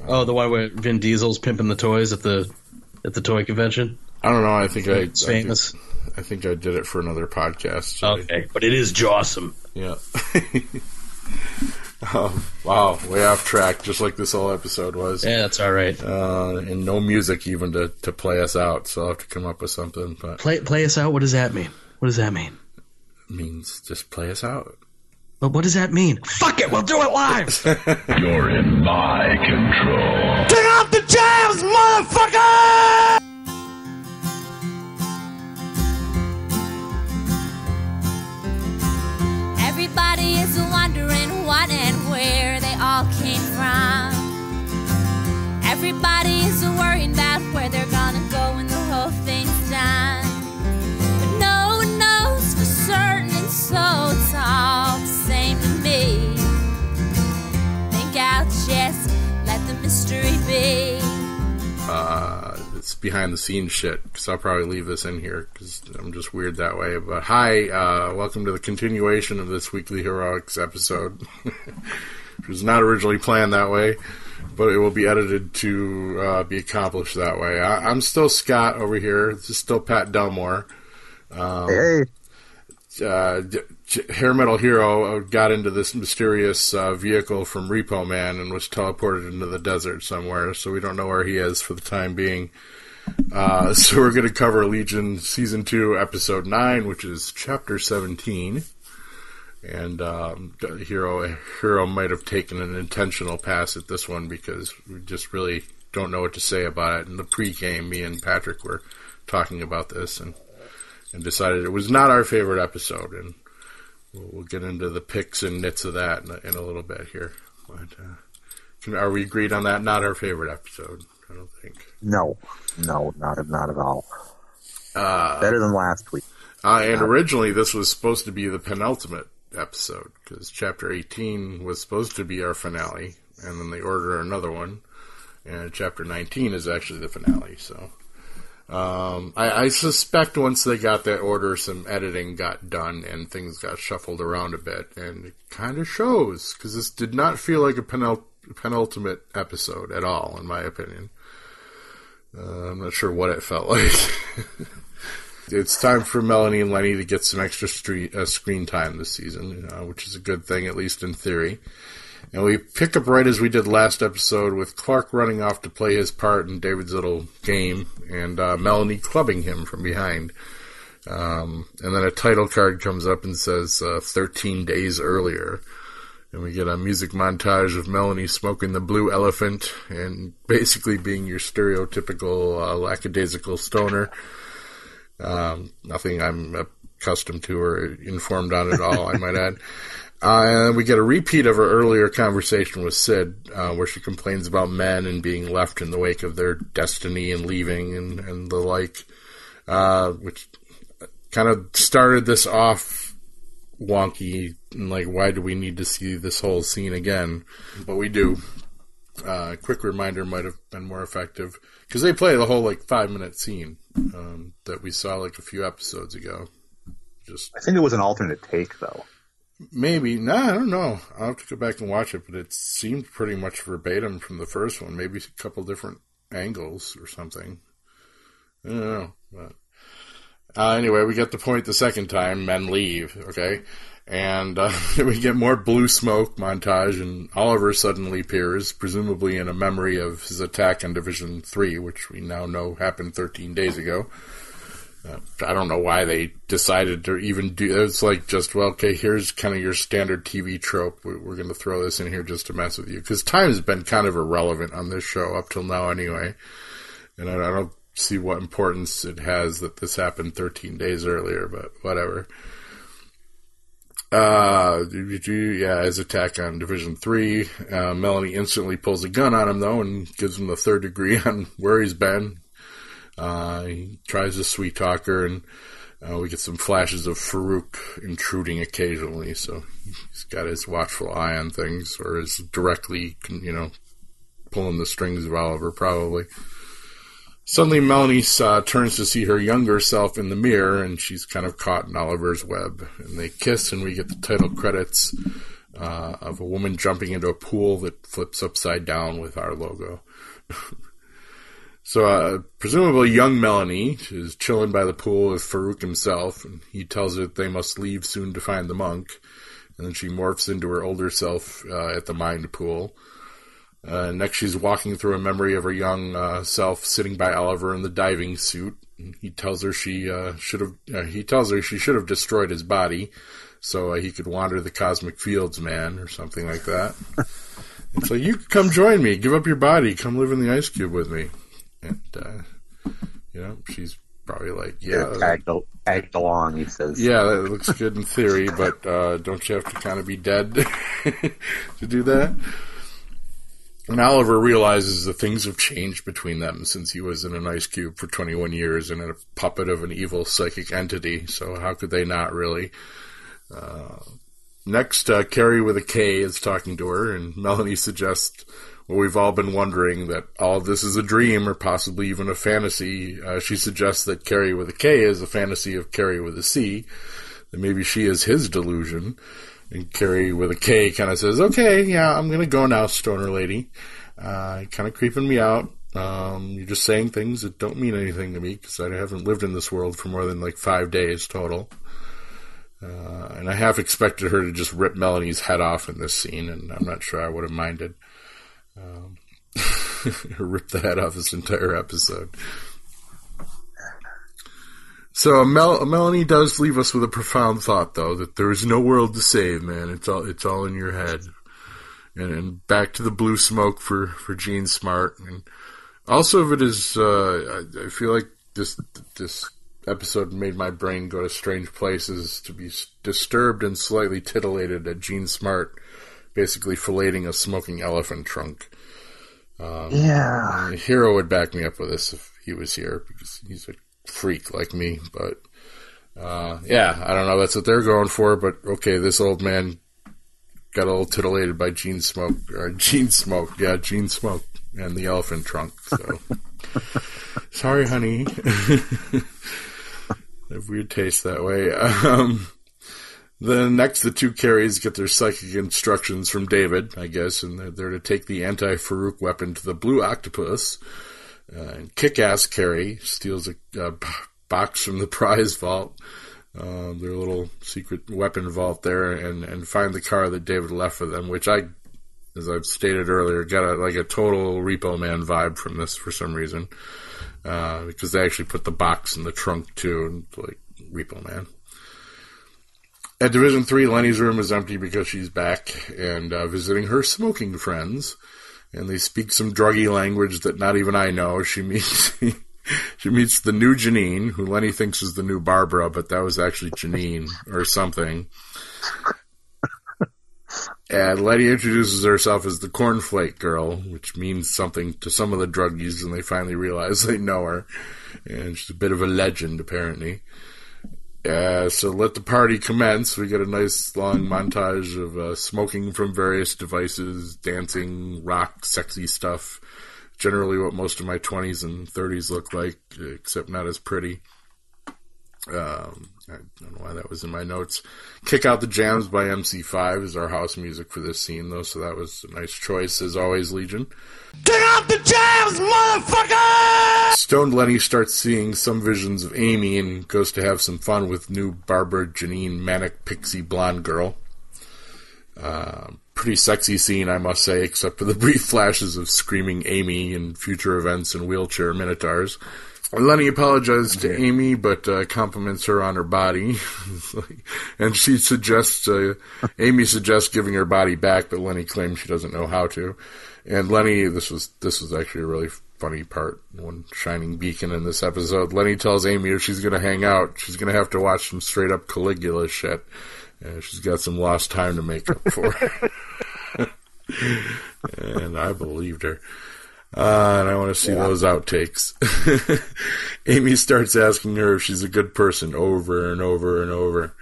Oh, the one where Vin Diesel's pimping the toys at the at the toy convention. I don't know. I think I, It's I think, famous. I think I did it for another podcast. Okay, but it is jawsome. Yeah. oh, wow, way off track, just like this whole episode was. Yeah, that's all right. Uh, and no music even to, to play us out, so I'll have to come up with something. But Play play us out. What does that mean? What does that mean? it means just play us out. But what does that mean? Fuck it, we'll do it live. You're in my control. Turn off the jams, motherfucker! Everybody is wondering what and where they all came from. Everybody is worrying about where they're gonna go when the whole thing's done. But no one knows for certain, and so it's all the same. Think I'll just let the mystery be. Uh, it's behind the scenes shit, because I'll probably leave this in here, because I'm just weird that way. But hi, uh, welcome to the continuation of this Weekly Heroics episode. It was not originally planned that way, but it will be edited to uh, be accomplished that way. I, I'm still Scott over here. This is still Pat Delmore. Hey, Uh, D- J- Hair Metal Hero uh, got into this mysterious uh, vehicle from Repo Man and was teleported into the desert somewhere, so we don't know where he is for the time being. Uh, so we're going to cover Legion Season 2, Episode 9, which is Chapter 17. And um, hero hero might have taken an intentional pass at this one because we just really don't know what to say about it. In the pre-game, me and Patrick were talking about this and and decided it was not our favorite episode. And we'll, we'll get into the picks and nits of that in a, in a little bit here. But uh, can, are we agreed on that? Not our favorite episode, I don't think. no, no, not not at all. Uh, Better than last week. Uh, and originally, this was supposed to be the penultimate episode because chapter 18 was supposed to be our finale, and then they order another one, and chapter 19 is actually the finale. So, um, I, I suspect once they got that order, some editing got done and things got shuffled around a bit, and it kind of shows because this did not feel like a penult- penultimate episode at all, in my opinion. Uh, I'm not sure what it felt like. it's time for Melanie and Lenny to get some extra street, uh, screen time this season, uh, which is a good thing, at least in theory. And we pick up right as we did last episode with Clark running off to play his part in David's little game, and uh, Melanie clubbing him from behind. Um, and then a title card comes up and says uh, 13 days earlier. And we get a music montage of Melanie smoking the blue elephant and basically being your stereotypical uh, lackadaisical stoner. Um, nothing I'm accustomed to or informed on at all, I might add. Uh, and we get a repeat of her earlier conversation with Sid, uh, where she complains about men and being left in the wake of their destiny and leaving and, and the like, uh, which kind of started this off wonky and like, why do we need to see this whole scene again? But we do. Uh, quick reminder might have been more effective because they play the whole like five minute scene um, that we saw like a few episodes ago. Just I think it was an alternate take though. Maybe. No, I don't know. I'll have to go back and watch it, but it seemed pretty much verbatim from the first one. Maybe a couple different angles or something. I don't know. But uh, anyway, we get the point the second time. Men leave. Okay. And uh, we get more blue smoke montage, and Oliver suddenly appears, presumably in a memory of his attack on Division 3, which we now know happened 13 days ago. Uh, I don't know why they decided to even do. It's like just well, okay. Here's kind of your standard TV trope. We're, we're going to throw this in here just to mess with you because time has been kind of irrelevant on this show up till now, anyway. And I, I don't see what importance it has that this happened 13 days earlier, but whatever. Uh, yeah, his attack on Division Three. Uh, Melanie instantly pulls a gun on him though, and gives him the third degree on where he's been. Uh, he tries to sweet talk her, and uh, we get some flashes of Farouk intruding occasionally. So he's got his watchful eye on things, or is directly, you know, pulling the strings of Oliver, probably. Suddenly, Melanie uh, turns to see her younger self in the mirror, and she's kind of caught in Oliver's web. And they kiss, and we get the title credits uh, of a woman jumping into a pool that flips upside down with our logo. So, uh, presumably, young Melanie is chilling by the pool with Farouk himself, and he tells her that they must leave soon to find the monk. And then she morphs into her older self uh, at the mind pool. Uh, next, she's walking through a memory of her young uh, self sitting by Oliver in the diving suit. He tells her she uh, should have. Uh, he tells her she should have destroyed his body, so he could wander the cosmic fields, man, or something like that. it's like you come join me, give up your body, come live in the ice cube with me and uh, you know she's probably like, yeah, tagged, tagged along. He says, yeah, that looks good in theory, but uh, don't you have to kind of be dead to do that? And Oliver realizes that things have changed between them since he was in an ice cube for 21 years and a puppet of an evil psychic entity. So how could they not really? Uh, next, uh, Kerry with a K is talking to her, and Melanie suggests well, we've all been wondering that all of this is a dream or possibly even a fantasy. Uh, she suggests that Kerry with a K is a fantasy of Cary with a C, that maybe she is his delusion. And Kerry with a K kind of says, okay, yeah, I'm going to go now, stoner lady. Uh, kind of creeping me out. Um, you're just saying things that don't mean anything to me because I haven't lived in this world for more than like five days total. Uh, and I half expected her to just rip Melanie's head off in this scene, and I'm not sure I would have minded. Um, rip the head off this entire episode. So Mel- Melanie does leave us with a profound thought, though, that there is no world to save, man. It's all it's all in your head. And, and back to the blue smoke for for Jean Smart, and also if it is, uh, I, I feel like this this episode made my brain go to strange places to be disturbed and slightly titillated at Jean Smart basically filleting a smoking elephant trunk. Um, Yeah. Hero would back me up with this if he was here because he's a freak like me. But uh, yeah, I don't know. That's what they're going for. But okay, this old man got a little titillated by Gene Smoke. Or Gene Smoke, yeah, Gene Smoke and the elephant trunk. So sorry, honey. have weird taste that way. Um, then next, the two Carys get their psychic instructions from David, I guess, and they're, to take the anti-Farouk weapon to the Blue Octopus. Uh, and Kick-Ass Kerry steals a box from the prize vault, uh, their little secret weapon vault there, and, and find the car that David left for them, which I, as I've stated earlier, got a, like a total Repo Man vibe from this for some reason. Uh, because they actually put the box in the trunk too, and like Repo Man. At Division Three, Lenny's room is empty because she's back and uh, visiting her smoking friends, and they speak some druggy language that not even I know. She meets she meets the new Janine, who Lenny thinks is the new Barbara, but that was actually Janine or something. And Lenny introduces herself as the Cornflake Girl, which means something to some of the druggies, and they finally realize they know her. And she's a bit of a legend, apparently. Uh, so let the party commence. We get a nice long montage of uh, smoking from various devices, dancing, rock, sexy stuff. Generally, what most of my 20s and 30s look like, except not as pretty. Um, I don't know why that was in my notes. Kick Out the Jams by MC5 is our house music for this scene, though, so that was a nice choice, as always, Legion. Kick out the jams, motherfucker! Stoned Lenny starts seeing some visions of Amy and goes to have some fun with new Barbara Janine Manic Pixie Blonde Girl. Uh, pretty sexy scene, I must say, except for the brief flashes of screaming Amy and future events and wheelchair minotaurs. Lenny apologizes to Amy, but uh, compliments her on her body, and she suggests uh, Amy suggests giving her body back, but Lenny claims she doesn't know how to. And Lenny, this was this was actually a really funny part, one shining beacon in this episode. Lenny tells Amy if she's going to hang out, she's going to have to watch some straight up Caligula shit. Uh, she's got some lost time to make up for. and I believed her. Uh, and I want to see those outtakes. Amy starts asking her if she's a good person over and over and over.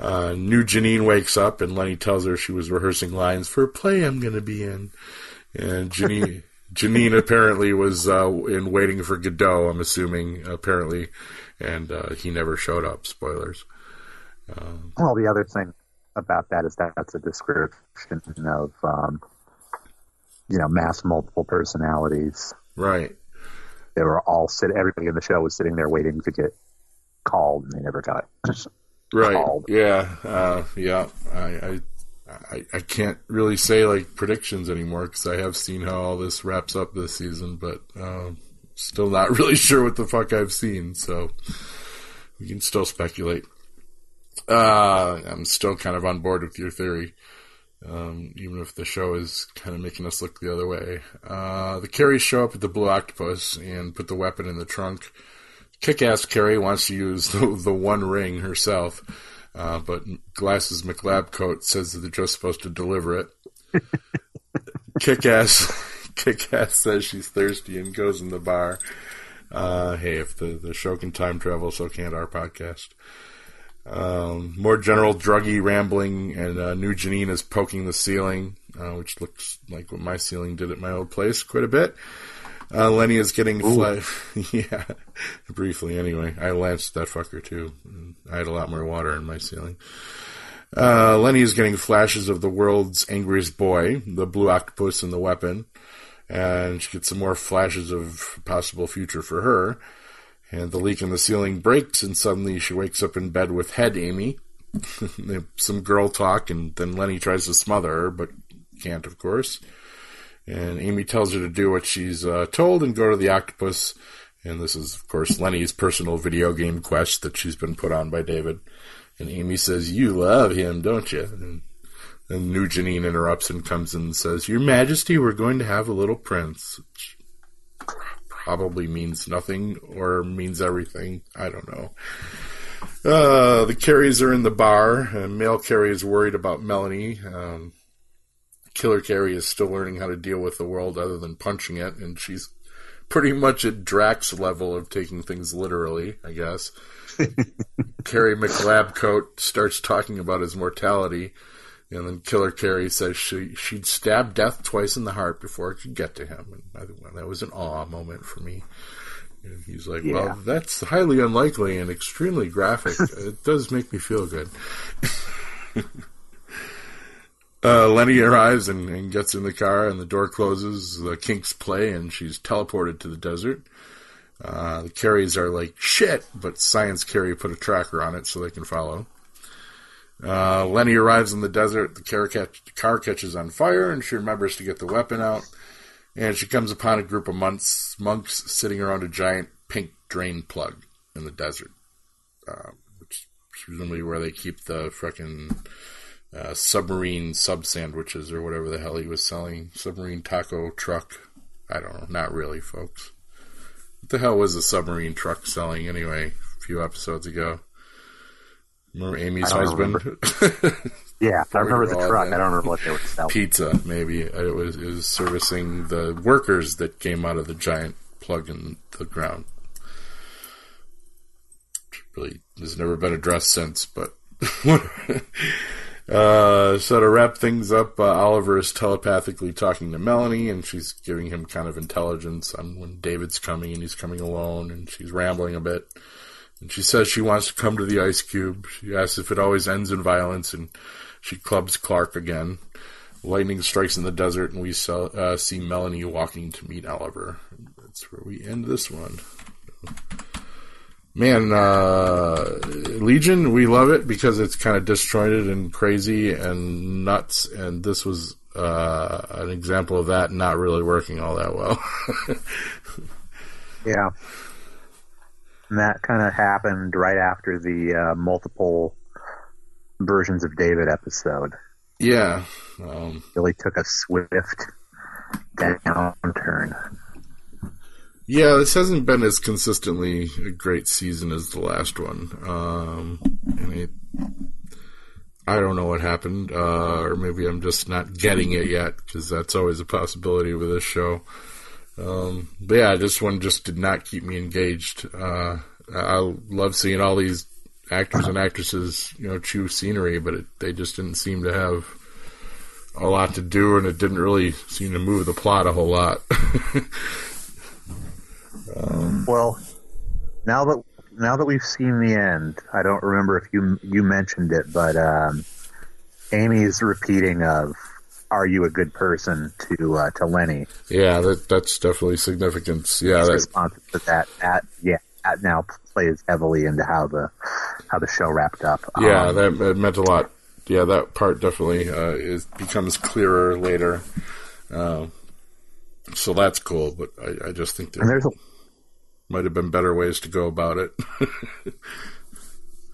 Uh, new Janine wakes up and Lenny tells her she was rehearsing lines for a play I'm going to be in. And Janine, Janine apparently was uh, in waiting for Godot, I'm assuming, apparently, and uh, he never showed up. Spoilers. Well, the other thing about that is that that's a description of, um, you know, mass multiple personalities. Right. They were all sit. Everybody in the show was sitting there waiting to get called, and they never got Right. called. Yeah. Uh, yeah. I, I, I, I can't really say like predictions anymore because I have seen how all this wraps up this season, but um, still not really sure what the fuck I've seen. So we can still speculate. Uh, I'm still kind of on board with your theory. Um, even if the show is kind of making us look the other way. Uh, the Carys show up at the Blue Octopus and put the weapon in the trunk. Kick-ass Kerry wants to use the, the One Ring herself, uh, but Glasses McLabcoat says that they're just supposed to deliver it. Kick-ass, Kick-ass says she's thirsty and goes in the bar. Uh, hey, if the, the show can time travel, so can't our podcast. Um, more general druggy rambling, and uh, new Janine is poking the ceiling, uh, which looks like what my ceiling did at my old place quite a bit. Uh, Lenny is getting fla- yeah, briefly anyway. I lanced that fucker too. I had a lot more water in my ceiling. Uh, Lenny is getting flashes of the world's angriest boy, the blue octopus, and the weapon, and she gets some more flashes of possible future for her. And the leak in the ceiling breaks, and suddenly she wakes up in bed with head Amy. Some girl talk, and then Lenny tries to smother her, but can't, of course. And Amy tells her to do what she's uh, told and go to the octopus. And this is, of course, Lenny's personal video game quest that she's been put on by David. And Amy says, You love him, don't you? And then new Janine interrupts and comes in and says, Your Majesty, we're going to have a little prince. Which probably means nothing or means everything. I don't know. Uh, the Carys are in the bar, and male Cary is worried about Melanie. Um, Killer Kerry is still learning how to deal with the world other than punching it, and she's pretty much at Drax level of taking things literally, I guess. Cary McLabcoat starts talking about his mortality, and then Killer Kerry says she she'd stab death twice in the heart before it could get to him, and that was an awe moment for me. And he's like, Yeah. "Well, that's highly unlikely and extremely graphic. it does make me feel good." Uh, Lenny arrives and, and gets in the car, and the door closes. The kinks play, and she's teleported to the desert. Uh, the Carys are like shit, but Science Cary put a tracker on it so they can follow. Uh, Lenny arrives in the desert. The car, catch, car catches on fire, and she remembers to get the weapon out. And she comes upon a group of monks, monks sitting around a giant pink drain plug in the desert, uh, which is presumably where they keep the frickin' uh, submarine sub sandwiches or whatever the hell he was selling. Submarine taco truck. I don't know. Not really, folks. What the hell was a submarine truck selling anyway? A few episodes ago. Remember Amy's husband? Yeah, I remember the truck. I don't remember what they were selling. Pizza, maybe. It was, it was servicing the workers that came out of the giant plug in the ground. Really has never been addressed since, but. Uh, so to wrap things up, uh, Oliver is telepathically talking to Melanie, and she's giving him kind of intelligence on when David's coming, and he's coming alone, and she's rambling a bit. And she says she wants to come to the ice cube. She asks if it always ends in violence, and she clubs Clark again. Lightning strikes in the desert, and we uh, see Melanie walking to meet Oliver. That's where we end this one. Man, uh, Legion, we love it because it's kind of disjointed and crazy and nuts, and this was uh, an example of that not really working all that well. Yeah. And that kind of happened right after the uh, multiple versions of David episode. yeah, um, Really took a swift downturn. Yeah, this hasn't been as consistently a great season as the last one. Um, and it, I don't know what happened, uh, or maybe I'm just not getting it yet, because that's always a possibility with this show. Um, but yeah, this one just did not keep me engaged. Uh, I love seeing all these actors and actresses, you know, chew scenery, but it, they just didn't seem to have a lot to do, and it didn't really seem to move the plot a whole lot. Well, now that now that we've seen the end, I don't remember if you you mentioned it, but um, Amy's repeating of "Are you a good person?" to uh, to Lenny. Yeah, that that's definitely significant. Yeah, His that, response to that, at, yeah, that now plays heavily into how the how the show wrapped up. yeah, Um, that, that meant a lot. Yeah, that part definitely uh, is becomes clearer later. Uh, so that's cool, but I, I just think there's a, might have been better ways to go about it.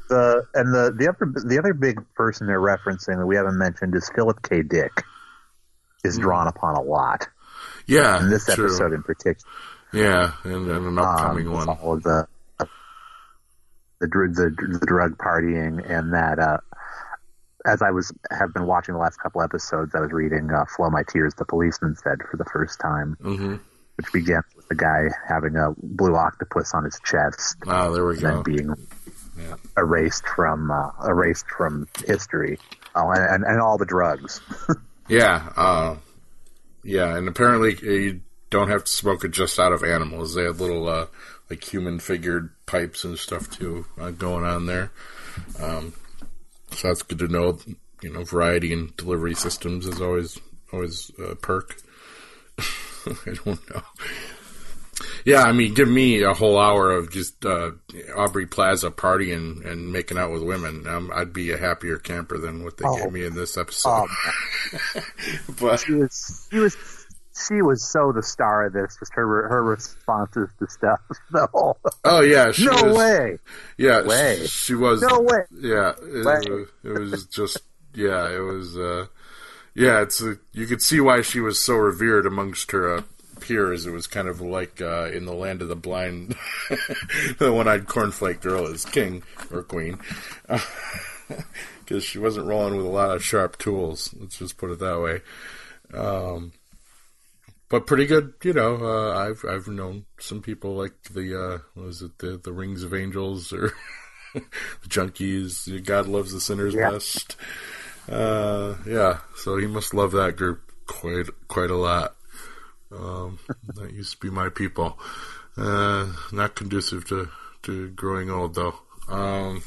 the and the the other the other big person they're referencing that we haven't mentioned is Philip K. Dick. Is drawn upon a lot yeah, in this true. episode in particular. Yeah, and, and an upcoming um, one. All of the the, the the drug partying and that. Uh, as I was have been watching the last couple episodes, I was reading uh, "Flow My Tears." The policeman said for the first time, hmm which begins with the guy having a blue octopus on his chest, Ah, there we and then go. being Yeah. erased from uh, erased from history. Oh, and, and, and all the drugs. Yeah, uh, yeah, and apparently uh, you don't have to smoke it just out of animals. They had little uh, like human figured pipes and stuff too uh, going on there. Um, so that's good to know. You know, variety in delivery systems is always always a perk. I don't know. Yeah, I mean, give me a whole hour of just uh, Aubrey Plaza partying and making out with women. Um, I'd be a happier camper than what they Oh. gave me in this episode. Um, but she was she was she was so the star of this. Just her her responses to stuff. No, oh yeah, she no was, way. Yeah, way. She, she was. No way. Yeah, it, it was just. Yeah, it was. Uh, yeah, it's. A, you could see why she was so revered amongst her uh, peers. It was kind of like uh, in the land of the blind, the one-eyed cornflake girl is king or queen, because she wasn't rolling with a lot of sharp tools. Let's just put it that way. Um, but pretty good, you know. Uh, I've I've known some people like the uh, what was it the the Rings of Angels or the Junkies. God loves the sinners Yeah. best. Uh, yeah, so he must love that group quite quite a lot. Um, that used to be my people. Uh, not conducive to to growing old though. Um,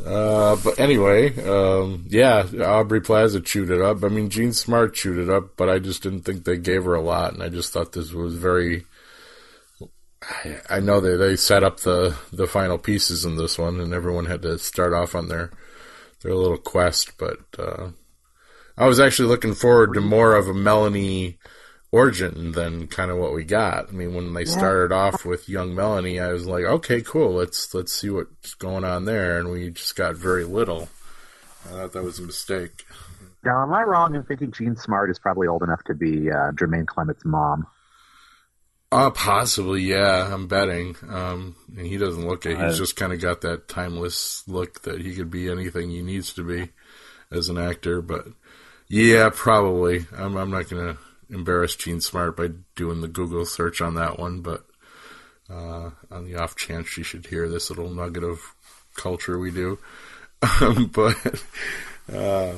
uh, but anyway, um, yeah, Aubrey Plaza chewed it up. I mean, Jean Smart chewed it up, but I just didn't think they gave her a lot, and I just thought this was very. I, I know they they set up the the final pieces in this one, and everyone had to start off on their their little quest, but uh, I was actually looking forward to more of a Melanie origin than kind of what we got. I mean, when they started off with young Melanie, I was like, okay, cool, let's let's see what's going on there, and we just got very little. I thought that was a mistake. Now, am I wrong in thinking Jean Smart is probably old enough to be uh, Jermaine Clement's mom? Uh, possibly, yeah. I'm betting. Um, and he doesn't look it. He's just kind of got that timeless look that he could be anything he needs to be as an actor. But yeah, probably. I'm, I'm not going to embarrass Jean Smart by doing the Google search on that one. But uh, on the off chance she should hear this little nugget of culture we do. Um, but uh,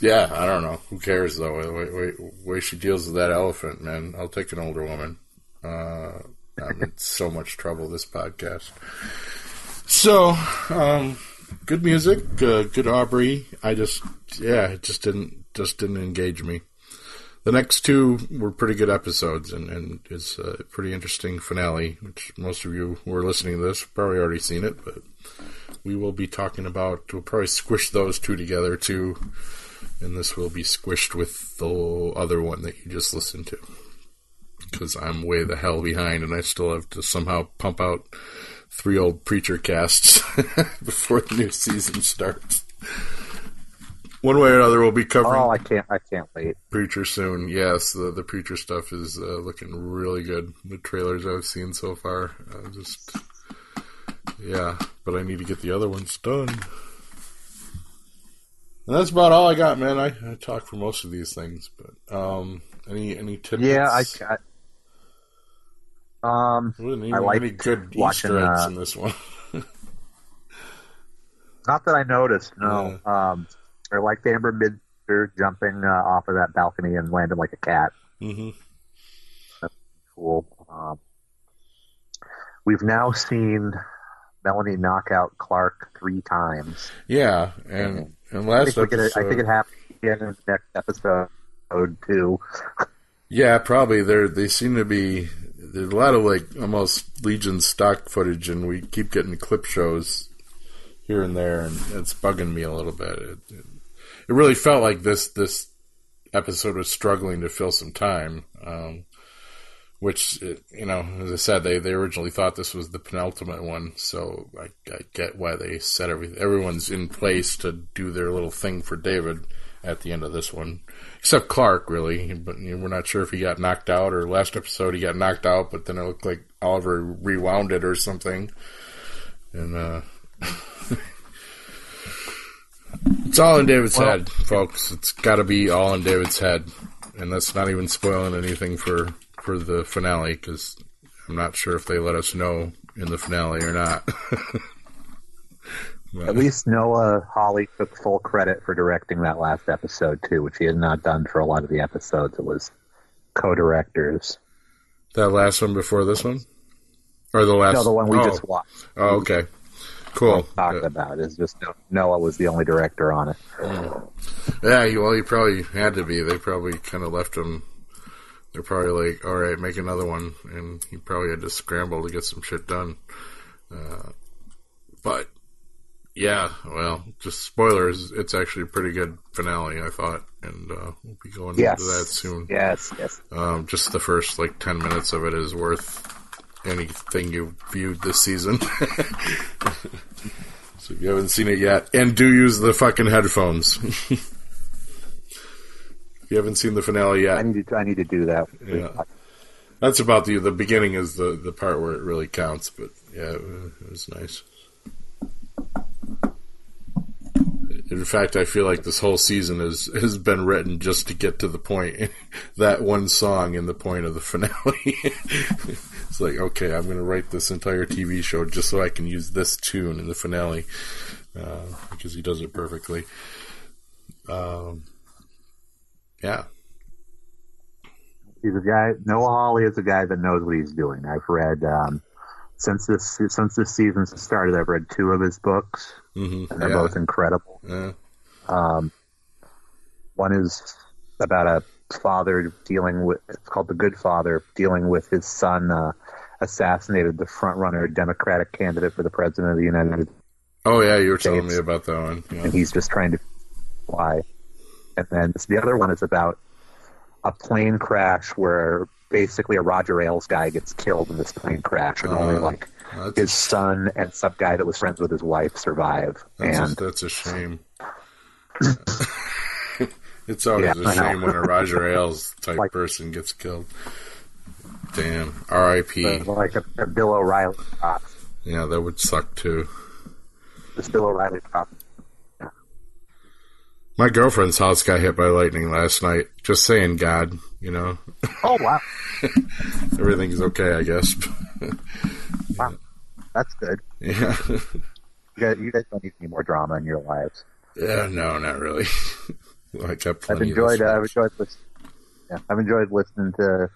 yeah, I don't know. Who cares though? The way, way, way she deals with that elephant, man. I'll take an older woman. Uh, I'm in so much trouble this podcast. So, um, good music, uh, good Aubrey. I just, yeah, it just didn't, just didn't engage me. The next two were pretty good episodes, and, and it's a pretty interesting finale, which most of you who are listening to this probably already seen it, but we will be talking about, we'll probably squish those two together too, and this will be squished with the other one that you just listened to. Because I'm way the hell behind, and I still have to somehow pump out three old preacher casts before the new season starts. One way or another, we'll be covering Oh, I can't. I can't wait. Preacher soon. Yes, the the Preacher stuff is uh, looking really good. The trailers I've seen so far, uh, just yeah. But I need to get the other ones done. And that's about all I got, man. I, I talk for most of these things, but um, any any tidbits? Yeah, I. I um, I like any good watching, Easter eggs uh, in this one. not that I noticed. No. Um, I liked Amber Midthunder jumping uh, off of that balcony and landing like a cat. Mm-hmm. Cool. Um, we've now seen Melanie knock out Clark three times. Yeah, and and I think, we're gonna, I think it happens again in the next episode too. Yeah, probably. They they seem to be there's a lot of like almost Legion stock footage, and we keep getting clip shows here and there, and it's bugging me a little bit. It, it, it really felt like this this episode was struggling to fill some time, um, which you know, as I said, they they originally thought this was the penultimate one, so I, I get why they set every everyone's in place to do their little thing for David at the end of this one except Clark, really. But we're not sure if he got knocked out or last episode he got knocked out, but then it looked like Oliver rewound it or something. And uh, it's all in David's Well- head, folks. It's got to be all in David's head, and that's not even spoiling anything for for the finale because I'm not sure if they let us know in the finale or not. But- At least Noah Hawley took full credit for directing that last episode too, which he had not done for a lot of the episodes. It was co-directors. that last one before this one, or the last? No, the one we oh. just watched. Oh, okay. Cool. Talked Uh, about is just Noah was the only director on it. Yeah, well, he probably had to be. They probably kind of left him. They're probably like, all right, make another one. And he probably had to scramble to get some shit done. Uh, but, yeah, well, just spoilers. It's actually a pretty good finale, I thought. And uh, we'll be going Yes, into that soon. Yes, yes. Um, just the first, like, 10 minutes of it is worth anything you viewed this season. so if you haven't seen it yet, and do use the fucking headphones. if you haven't seen the finale yet, I need to. I need to do that. Yeah. that's about the the beginning is the the part where it really counts. But yeah, it, it was nice. In fact, I feel like this whole season has has been written just to get to the point, that one song and the point of the finale. it's like, okay, I'm going to write this entire TV show just so I can use this tune in the finale uh, because he does it perfectly. Um, yeah, He's a guy. Noah Hawley is a guy that knows what he's doing. I've read um, since this since this season started. I've read two of his books, hmm and they're yeah. both incredible. yeah. Um, one is about a father dealing with. It's called The Good Father, dealing with his son uh, assassinated the front runner Democratic candidate for the president of the United Oh yeah, you were telling me about that one. Yeah. and he's just trying to fly. And then the other one is about a plane crash where basically a Roger Ailes guy gets killed in this plane crash, and only Uh, like That's, his son and some guy that was friends with his wife survive. that's, a, and that's a shame. it's always Yeah, a shame when a Roger Ailes type Like- person gets killed. Damn. R.I.P. like a, a Bill O'Reilly prop. Yeah, that would suck too. This Bill O'Reilly prop. My girlfriend's house got hit by lightning last night. Just saying, God, you know, Oh wow, everything's okay, I guess. wow, that's good. yeah. You guys, you guys don't need any more drama in your lives. Yeah, no, not really. I got I've enjoyed. Uh. I've enjoyed listening. Yeah, I've enjoyed listening to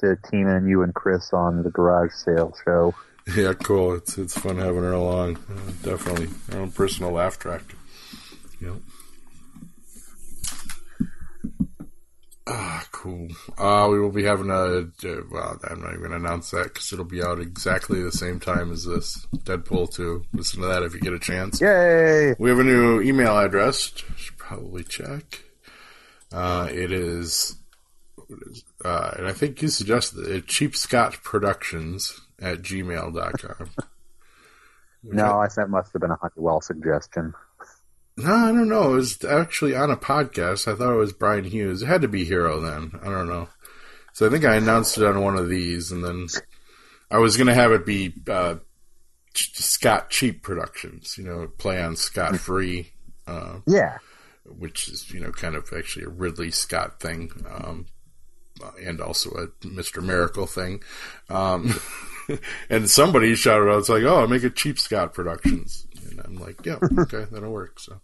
to Tina and you and Chris on the garage sale show. Yeah, cool. It's it's fun having her along. Uh, definitely our own personal laugh track. Yep. Ah, cool. Uh, we will be having a. Uh, well, I'm not even going to announce that because it'll be out exactly the same time as this Deadpool 2. Listen to that if you get a chance. Yay! We have a new email address. Should probably check. Uh, it is, uh, and I think you suggested it, Cheap Scott Productions at gmail.com. No, I that must have been a Honeywell suggestion. No, I don't know. It was actually on a podcast. I thought it was Brian Hughes. It had to be Hero then. I don't know. So I think I announced it on one of these, and then I was going to have it be uh, Scott Cheap Productions. You know, play on Scott Free. Uh, Yeah, which is you know kind of actually a Ridley Scott thing, um, and also a Mister Miracle thing. Um, and somebody shouted out, "It's like, oh, make it cheap Scott Productions," and I'm like, "Yeah, okay, that'll work." So,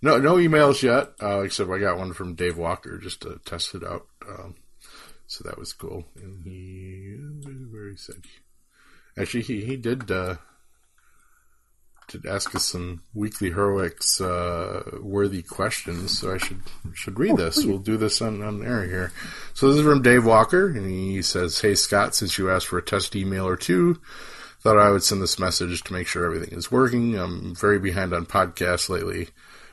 no, no emails yet, uh, except I got one from Dave Walker just to test it out. Um, so that was cool, and he where he said, actually, he he did. Uh, to ask us some weekly heroics uh, worthy questions, so I should should read this. We'll do this on, on air here. So this is from Dave Walker, and he says, "Hey Scott, since you asked for a test email or two, thought I would send this message to make sure everything is working. I'm very behind on podcasts lately."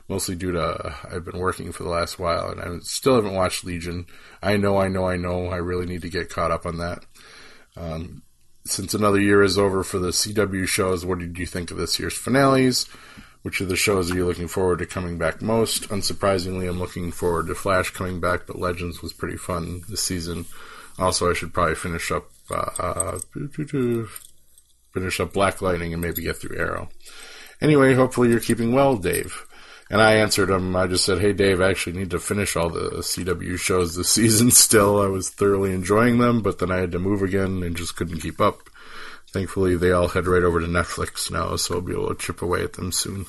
Mostly due to I've been working for the last while, and I still haven't watched Legion. I know, I know, I know. I really need to get caught up on that since another year is over for the CW shows, what did you think of this year's finales? Which of the shows are you looking forward to coming back most? Unsurprisingly, I'm looking forward to Flash coming back, but Legends was pretty fun this season. Also, I should probably finish up uh, uh, finish up Black Lightning and maybe get through Arrow. Anyway, hopefully you're keeping well, Dave. And I answered him. I just said, "Hey, Dave, I actually need to finish all the CW shows this season. Still, I was thoroughly enjoying them, but then I had to move again and just couldn't keep up. Thankfully, they all head right over to Netflix now, so I'll be able to chip away at them soon.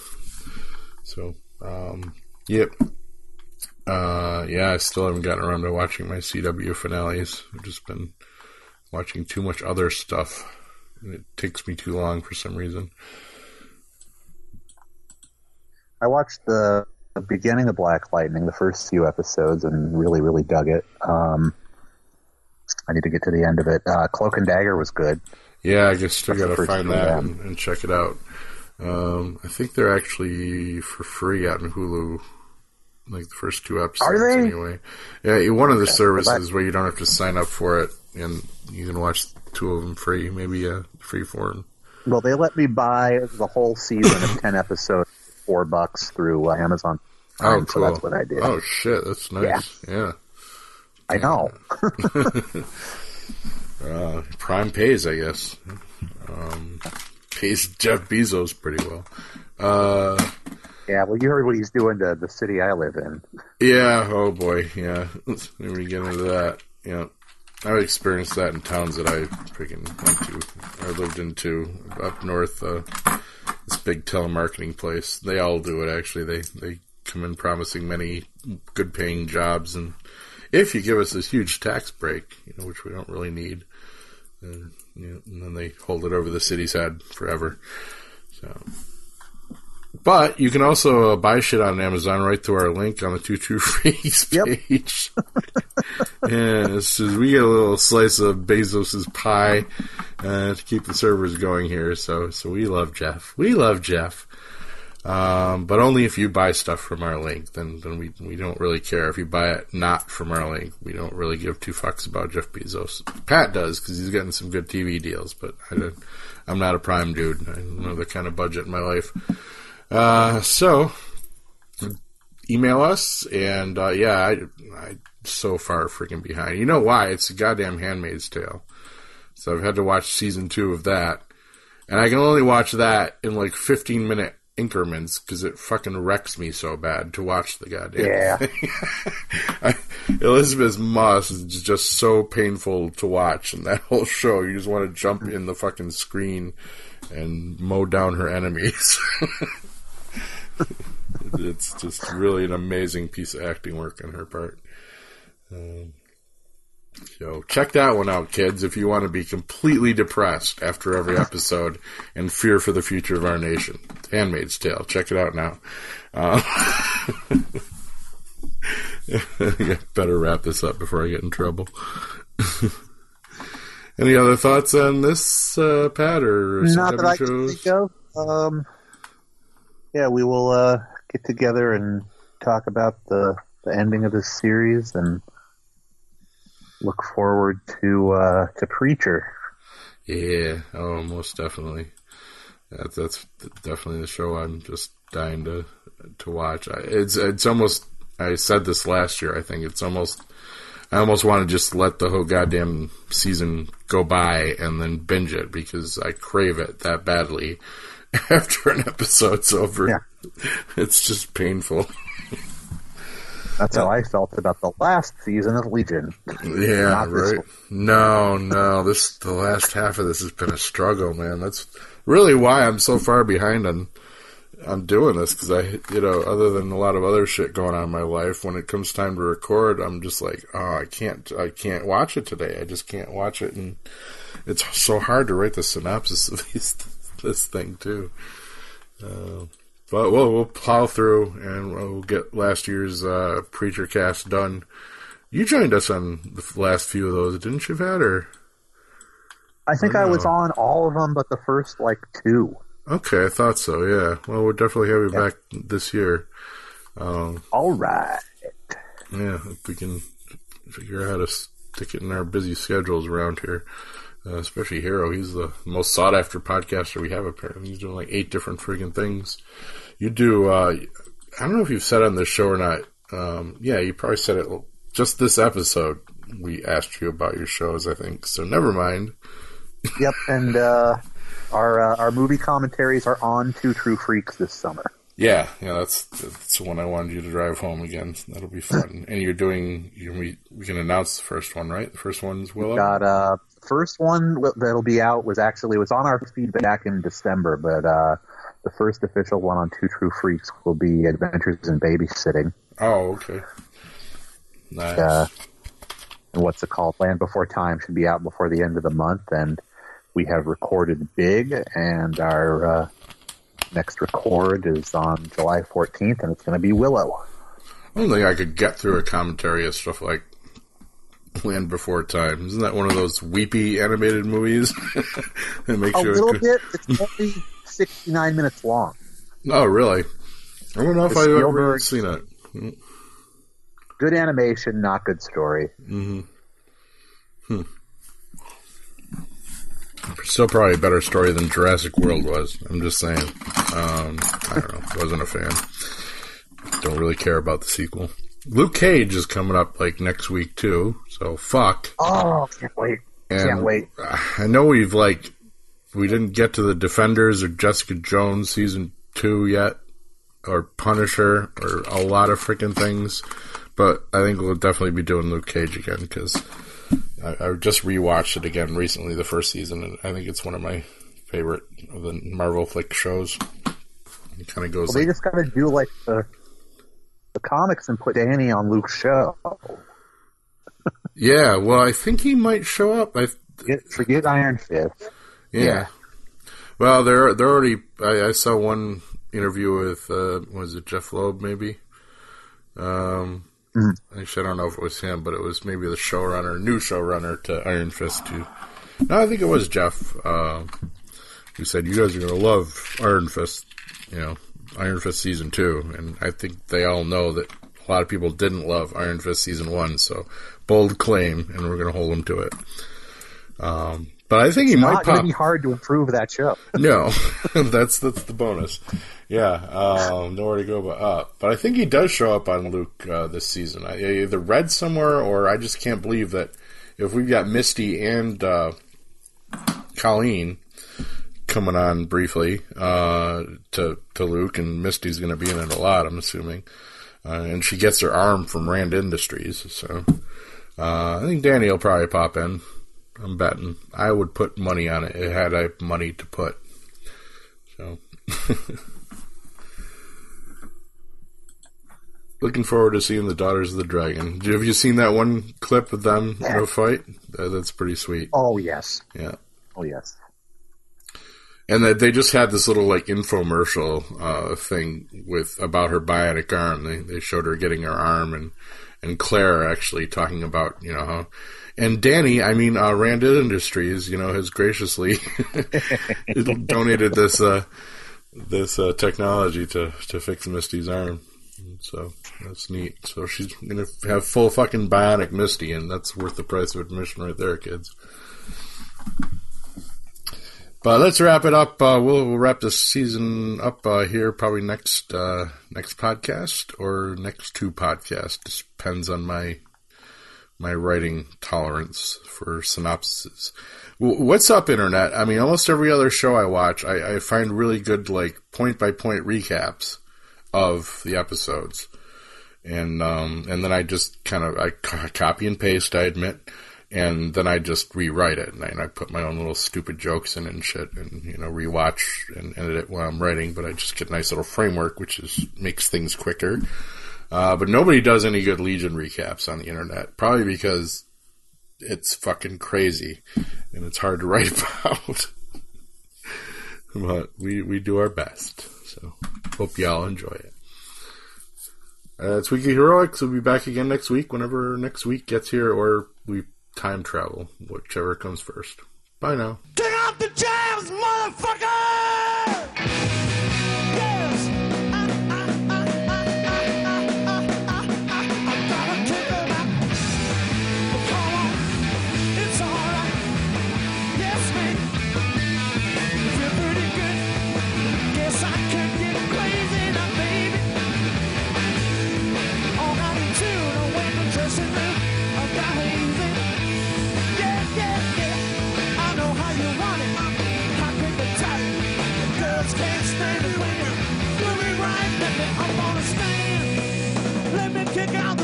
So, um, yep, uh, yeah, I still haven't gotten around to watching my CW finales. I've just been watching too much other stuff, it takes me too long for some reason. I watched the, beginning of Black Lightning, the first few episodes, and really, really dug it. Um, I need to get to the end of it. Uh, Cloak and Dagger was good. Yeah, I guess That's gotta find that and, and check it out. Um, I think they're actually for free out in Hulu, like the first two episodes. Are they? Anyway, yeah, one of the Okay, services where you don't have to sign up for it, and you can watch two of them free. Maybe a free form. Well, they let me buy the whole season of 10 episodes for four bucks through uh, Amazon. Oh, cool. So that's what I did. Oh shit, that's nice. Yeah. I know. Uh, Prime pays, I guess. Um, pays Jeff Bezos pretty well. Uh, yeah, well, you heard what he's doing to the city I live in. Yeah. Oh boy. Yeah. Let's when we get into that. Yeah. I've experienced that in towns that I freaking went to or lived into up north. Uh, this big telemarketing place. They all do it. Actually, they they come in promising many good paying jobs, and if you give us this huge tax break, you know, which we don't really need, and, you know, and then they hold it over the city's head forever. So. But you can also uh, buy shit on Amazon right through our link on the Two True Freaks Yep. page. this is, we get a little slice of Bezos's pie uh, to keep the servers going here. So, so we love Jeff. We love Jeff. Um, but only if you buy stuff from our link. Then, then we we don't really care if you buy it not from our link. We don't really give two fucks about Jeff Bezos. Pat does because he's getting some good TV deals, but I don't, I'm not a prime dude. I don't have the kind of budget in my life. Uh, so email us. And uh, yeah, I, I'm so far freaking behind. You know why? It's a goddamn Handmaid's Tale. So I've had to watch season two of that, and I can only watch that in like 15 minute increments because it fucking wrecks me so bad to watch the goddamn. Yeah. thing. I, Elisabeth Moss is just so painful to watch, and that whole show, you just want to jump in the fucking screen and mow down her enemies. it's just really an amazing piece of acting work on her part. Um, so check that one out, kids, if you want to be completely depressed after every episode and fear for the future of our nation. Handmaid's Tale. Check it out now. Uh, better wrap this up before I get in trouble. Any other thoughts on this, uh, Pat, or Not that I can think of. Um, yeah, we will uh, get together and talk about the, the ending of this series and look forward to uh, to Preacher. Yeah, oh, most definitely. That's definitely the show I'm just dying to to watch. I, it's it's almost. I said this last year. I think it's almost. I almost want to just let the whole goddamn season go by and then binge it because I crave it that badly. After an episode's over, Yeah. it's just painful. That's how uh, I felt about the last season of Legion. Yeah, right. No, no. This the last half of this has been a struggle, man. That's really why I'm so far behind on on doing this because I, you know, other than a lot of other shit going on in my life, when it comes time to record, I'm just like, oh, I can't, I can't watch it today. I just can't watch it, and it's so hard to write the synopsis of these, this thing too. Uh, but we'll we'll plow through and we'll get last year's uh, preacher cast done. You joined us on the last few of those, didn't you, Pat? Or I think I was on all of them but the first like two. okay, I thought so. Yeah. Well, we'll definitely have you back this year. Um, All right. yeah, if we can figure out how to stick it in our busy schedules around here. Uh, especially Hero, he's the most sought after podcaster we have. Apparently, he's doing like eight different freaking things. You do. Uh, I don't know if you've said on this show or not. Um, yeah, you probably said it just this episode. We asked you about your shows, I think. So never mind. Yep, and uh, our uh, our movie commentaries are on Two True Freaks this summer. Yeah, yeah, that's that's the one I wanted you to drive home again. That'll be fun. and you're doing. You, we we can announce the first one, right? The first one's Willow. Got uh first one that'll be out was actually was on our feed back in December, but uh the first official one on Two True Freaks will be Adventures in Babysitting. Oh, okay. Nice. Uh, and what's it called? Land Before Time should be out before the end of the month, and we have recorded big, and our uh, next record is on July 14th, and it's going to be Willow. I don't think I could get through a commentary of stuff like Land Before Time. Isn't that one of those weepy animated movies that makes A you? little bit. It's only 69 minutes long. Oh, really? I don't know if I've ever seen it. Good animation, not good story. mm-hmm Still probably a better story than Jurassic World was. I'm just saying. Um, I don't know. Wasn't a fan. Don't really care about the sequel. Luke Cage is coming up like next week too. So fuck. Oh, can't wait. And Can't wait. I know we've like we didn't get to the Defenders or Jessica Jones season two yet, or Punisher or a lot of freaking things, but I think we'll definitely be doing Luke Cage again because I, I just rewatched it again recently, the first season, and I think it's one of my favorite of the Marvel flick shows. It kind of goes Well, they like, just got to do like the the comics and put Danny on Luke's show. yeah. Well, I think he might show up. I Forget, forget Iron Fist. Yeah. Yeah. Well, they're they're already. I, I saw one interview with uh, was it Jeph Loeb maybe. Um, actually, I don't know if it was him, but it was maybe the showrunner, new showrunner to Iron Fist too. No, I think it was Jeff uh, who said you guys are gonna love Iron Fist. You know, Iron Fist season two, and I think they all know that a lot of people didn't love Iron Fist season one. So bold claim, and we're gonna hold them to it. Um, But I think he might pop. be hard to improve that show. No, that's that's the bonus. Yeah, um, nowhere to go but up. But I think he does show up on Luke uh, this season. I I either read somewhere or I just can't believe that if we've got Misty and uh, Colleen coming on briefly uh, to to Luke, and Misty's going to be in it a lot. I'm assuming, uh, and she gets her arm from Rand Industries. So uh, I think Danny will probably pop in. I'm betting. I would put money on it. It had I money to put. So, looking forward to seeing the Daughters of the Dragon. Have you seen that one clip of them in a fight? That's pretty sweet. Oh yes, Yeah, oh yes. And they just had this little like infomercial uh, thing with about her bionic arm. They they showed her getting her arm and and Claire actually talking about you know. And Danny, I mean, uh, Rand Industries, you know, has graciously donated this uh, this uh, technology to to fix Misty's arm. So that's neat. So she's gonna have full fucking bionic Misty, and that's worth the price of admission right there, kids. But let's wrap it up. Uh, we'll, we'll wrap this season up uh, here, probably next uh, next podcast or next two podcasts. Depends on my my writing tolerance for synopses. What's up, internet? I mean, almost every other show I watch, I, I find really good like point by point recaps of the episodes, and um, and then I just kind of I copy and paste. I admit and then I just rewrite it, and I, and I put my own little stupid jokes in and shit, and you know rewatch and edit it while I'm writing. But I just get a nice little framework, which is makes things quicker. Uh, but nobody does any good Legion recaps on the internet, probably because it's fucking crazy and it's hard to write about. but we we do our best, so hope y'all enjoy it. Uh, it's Weekly Heroics. We'll be back again next week, whenever next week gets here, or we time travel, whichever comes first. Bye now. Turn off the jams, motherfucker!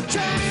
Take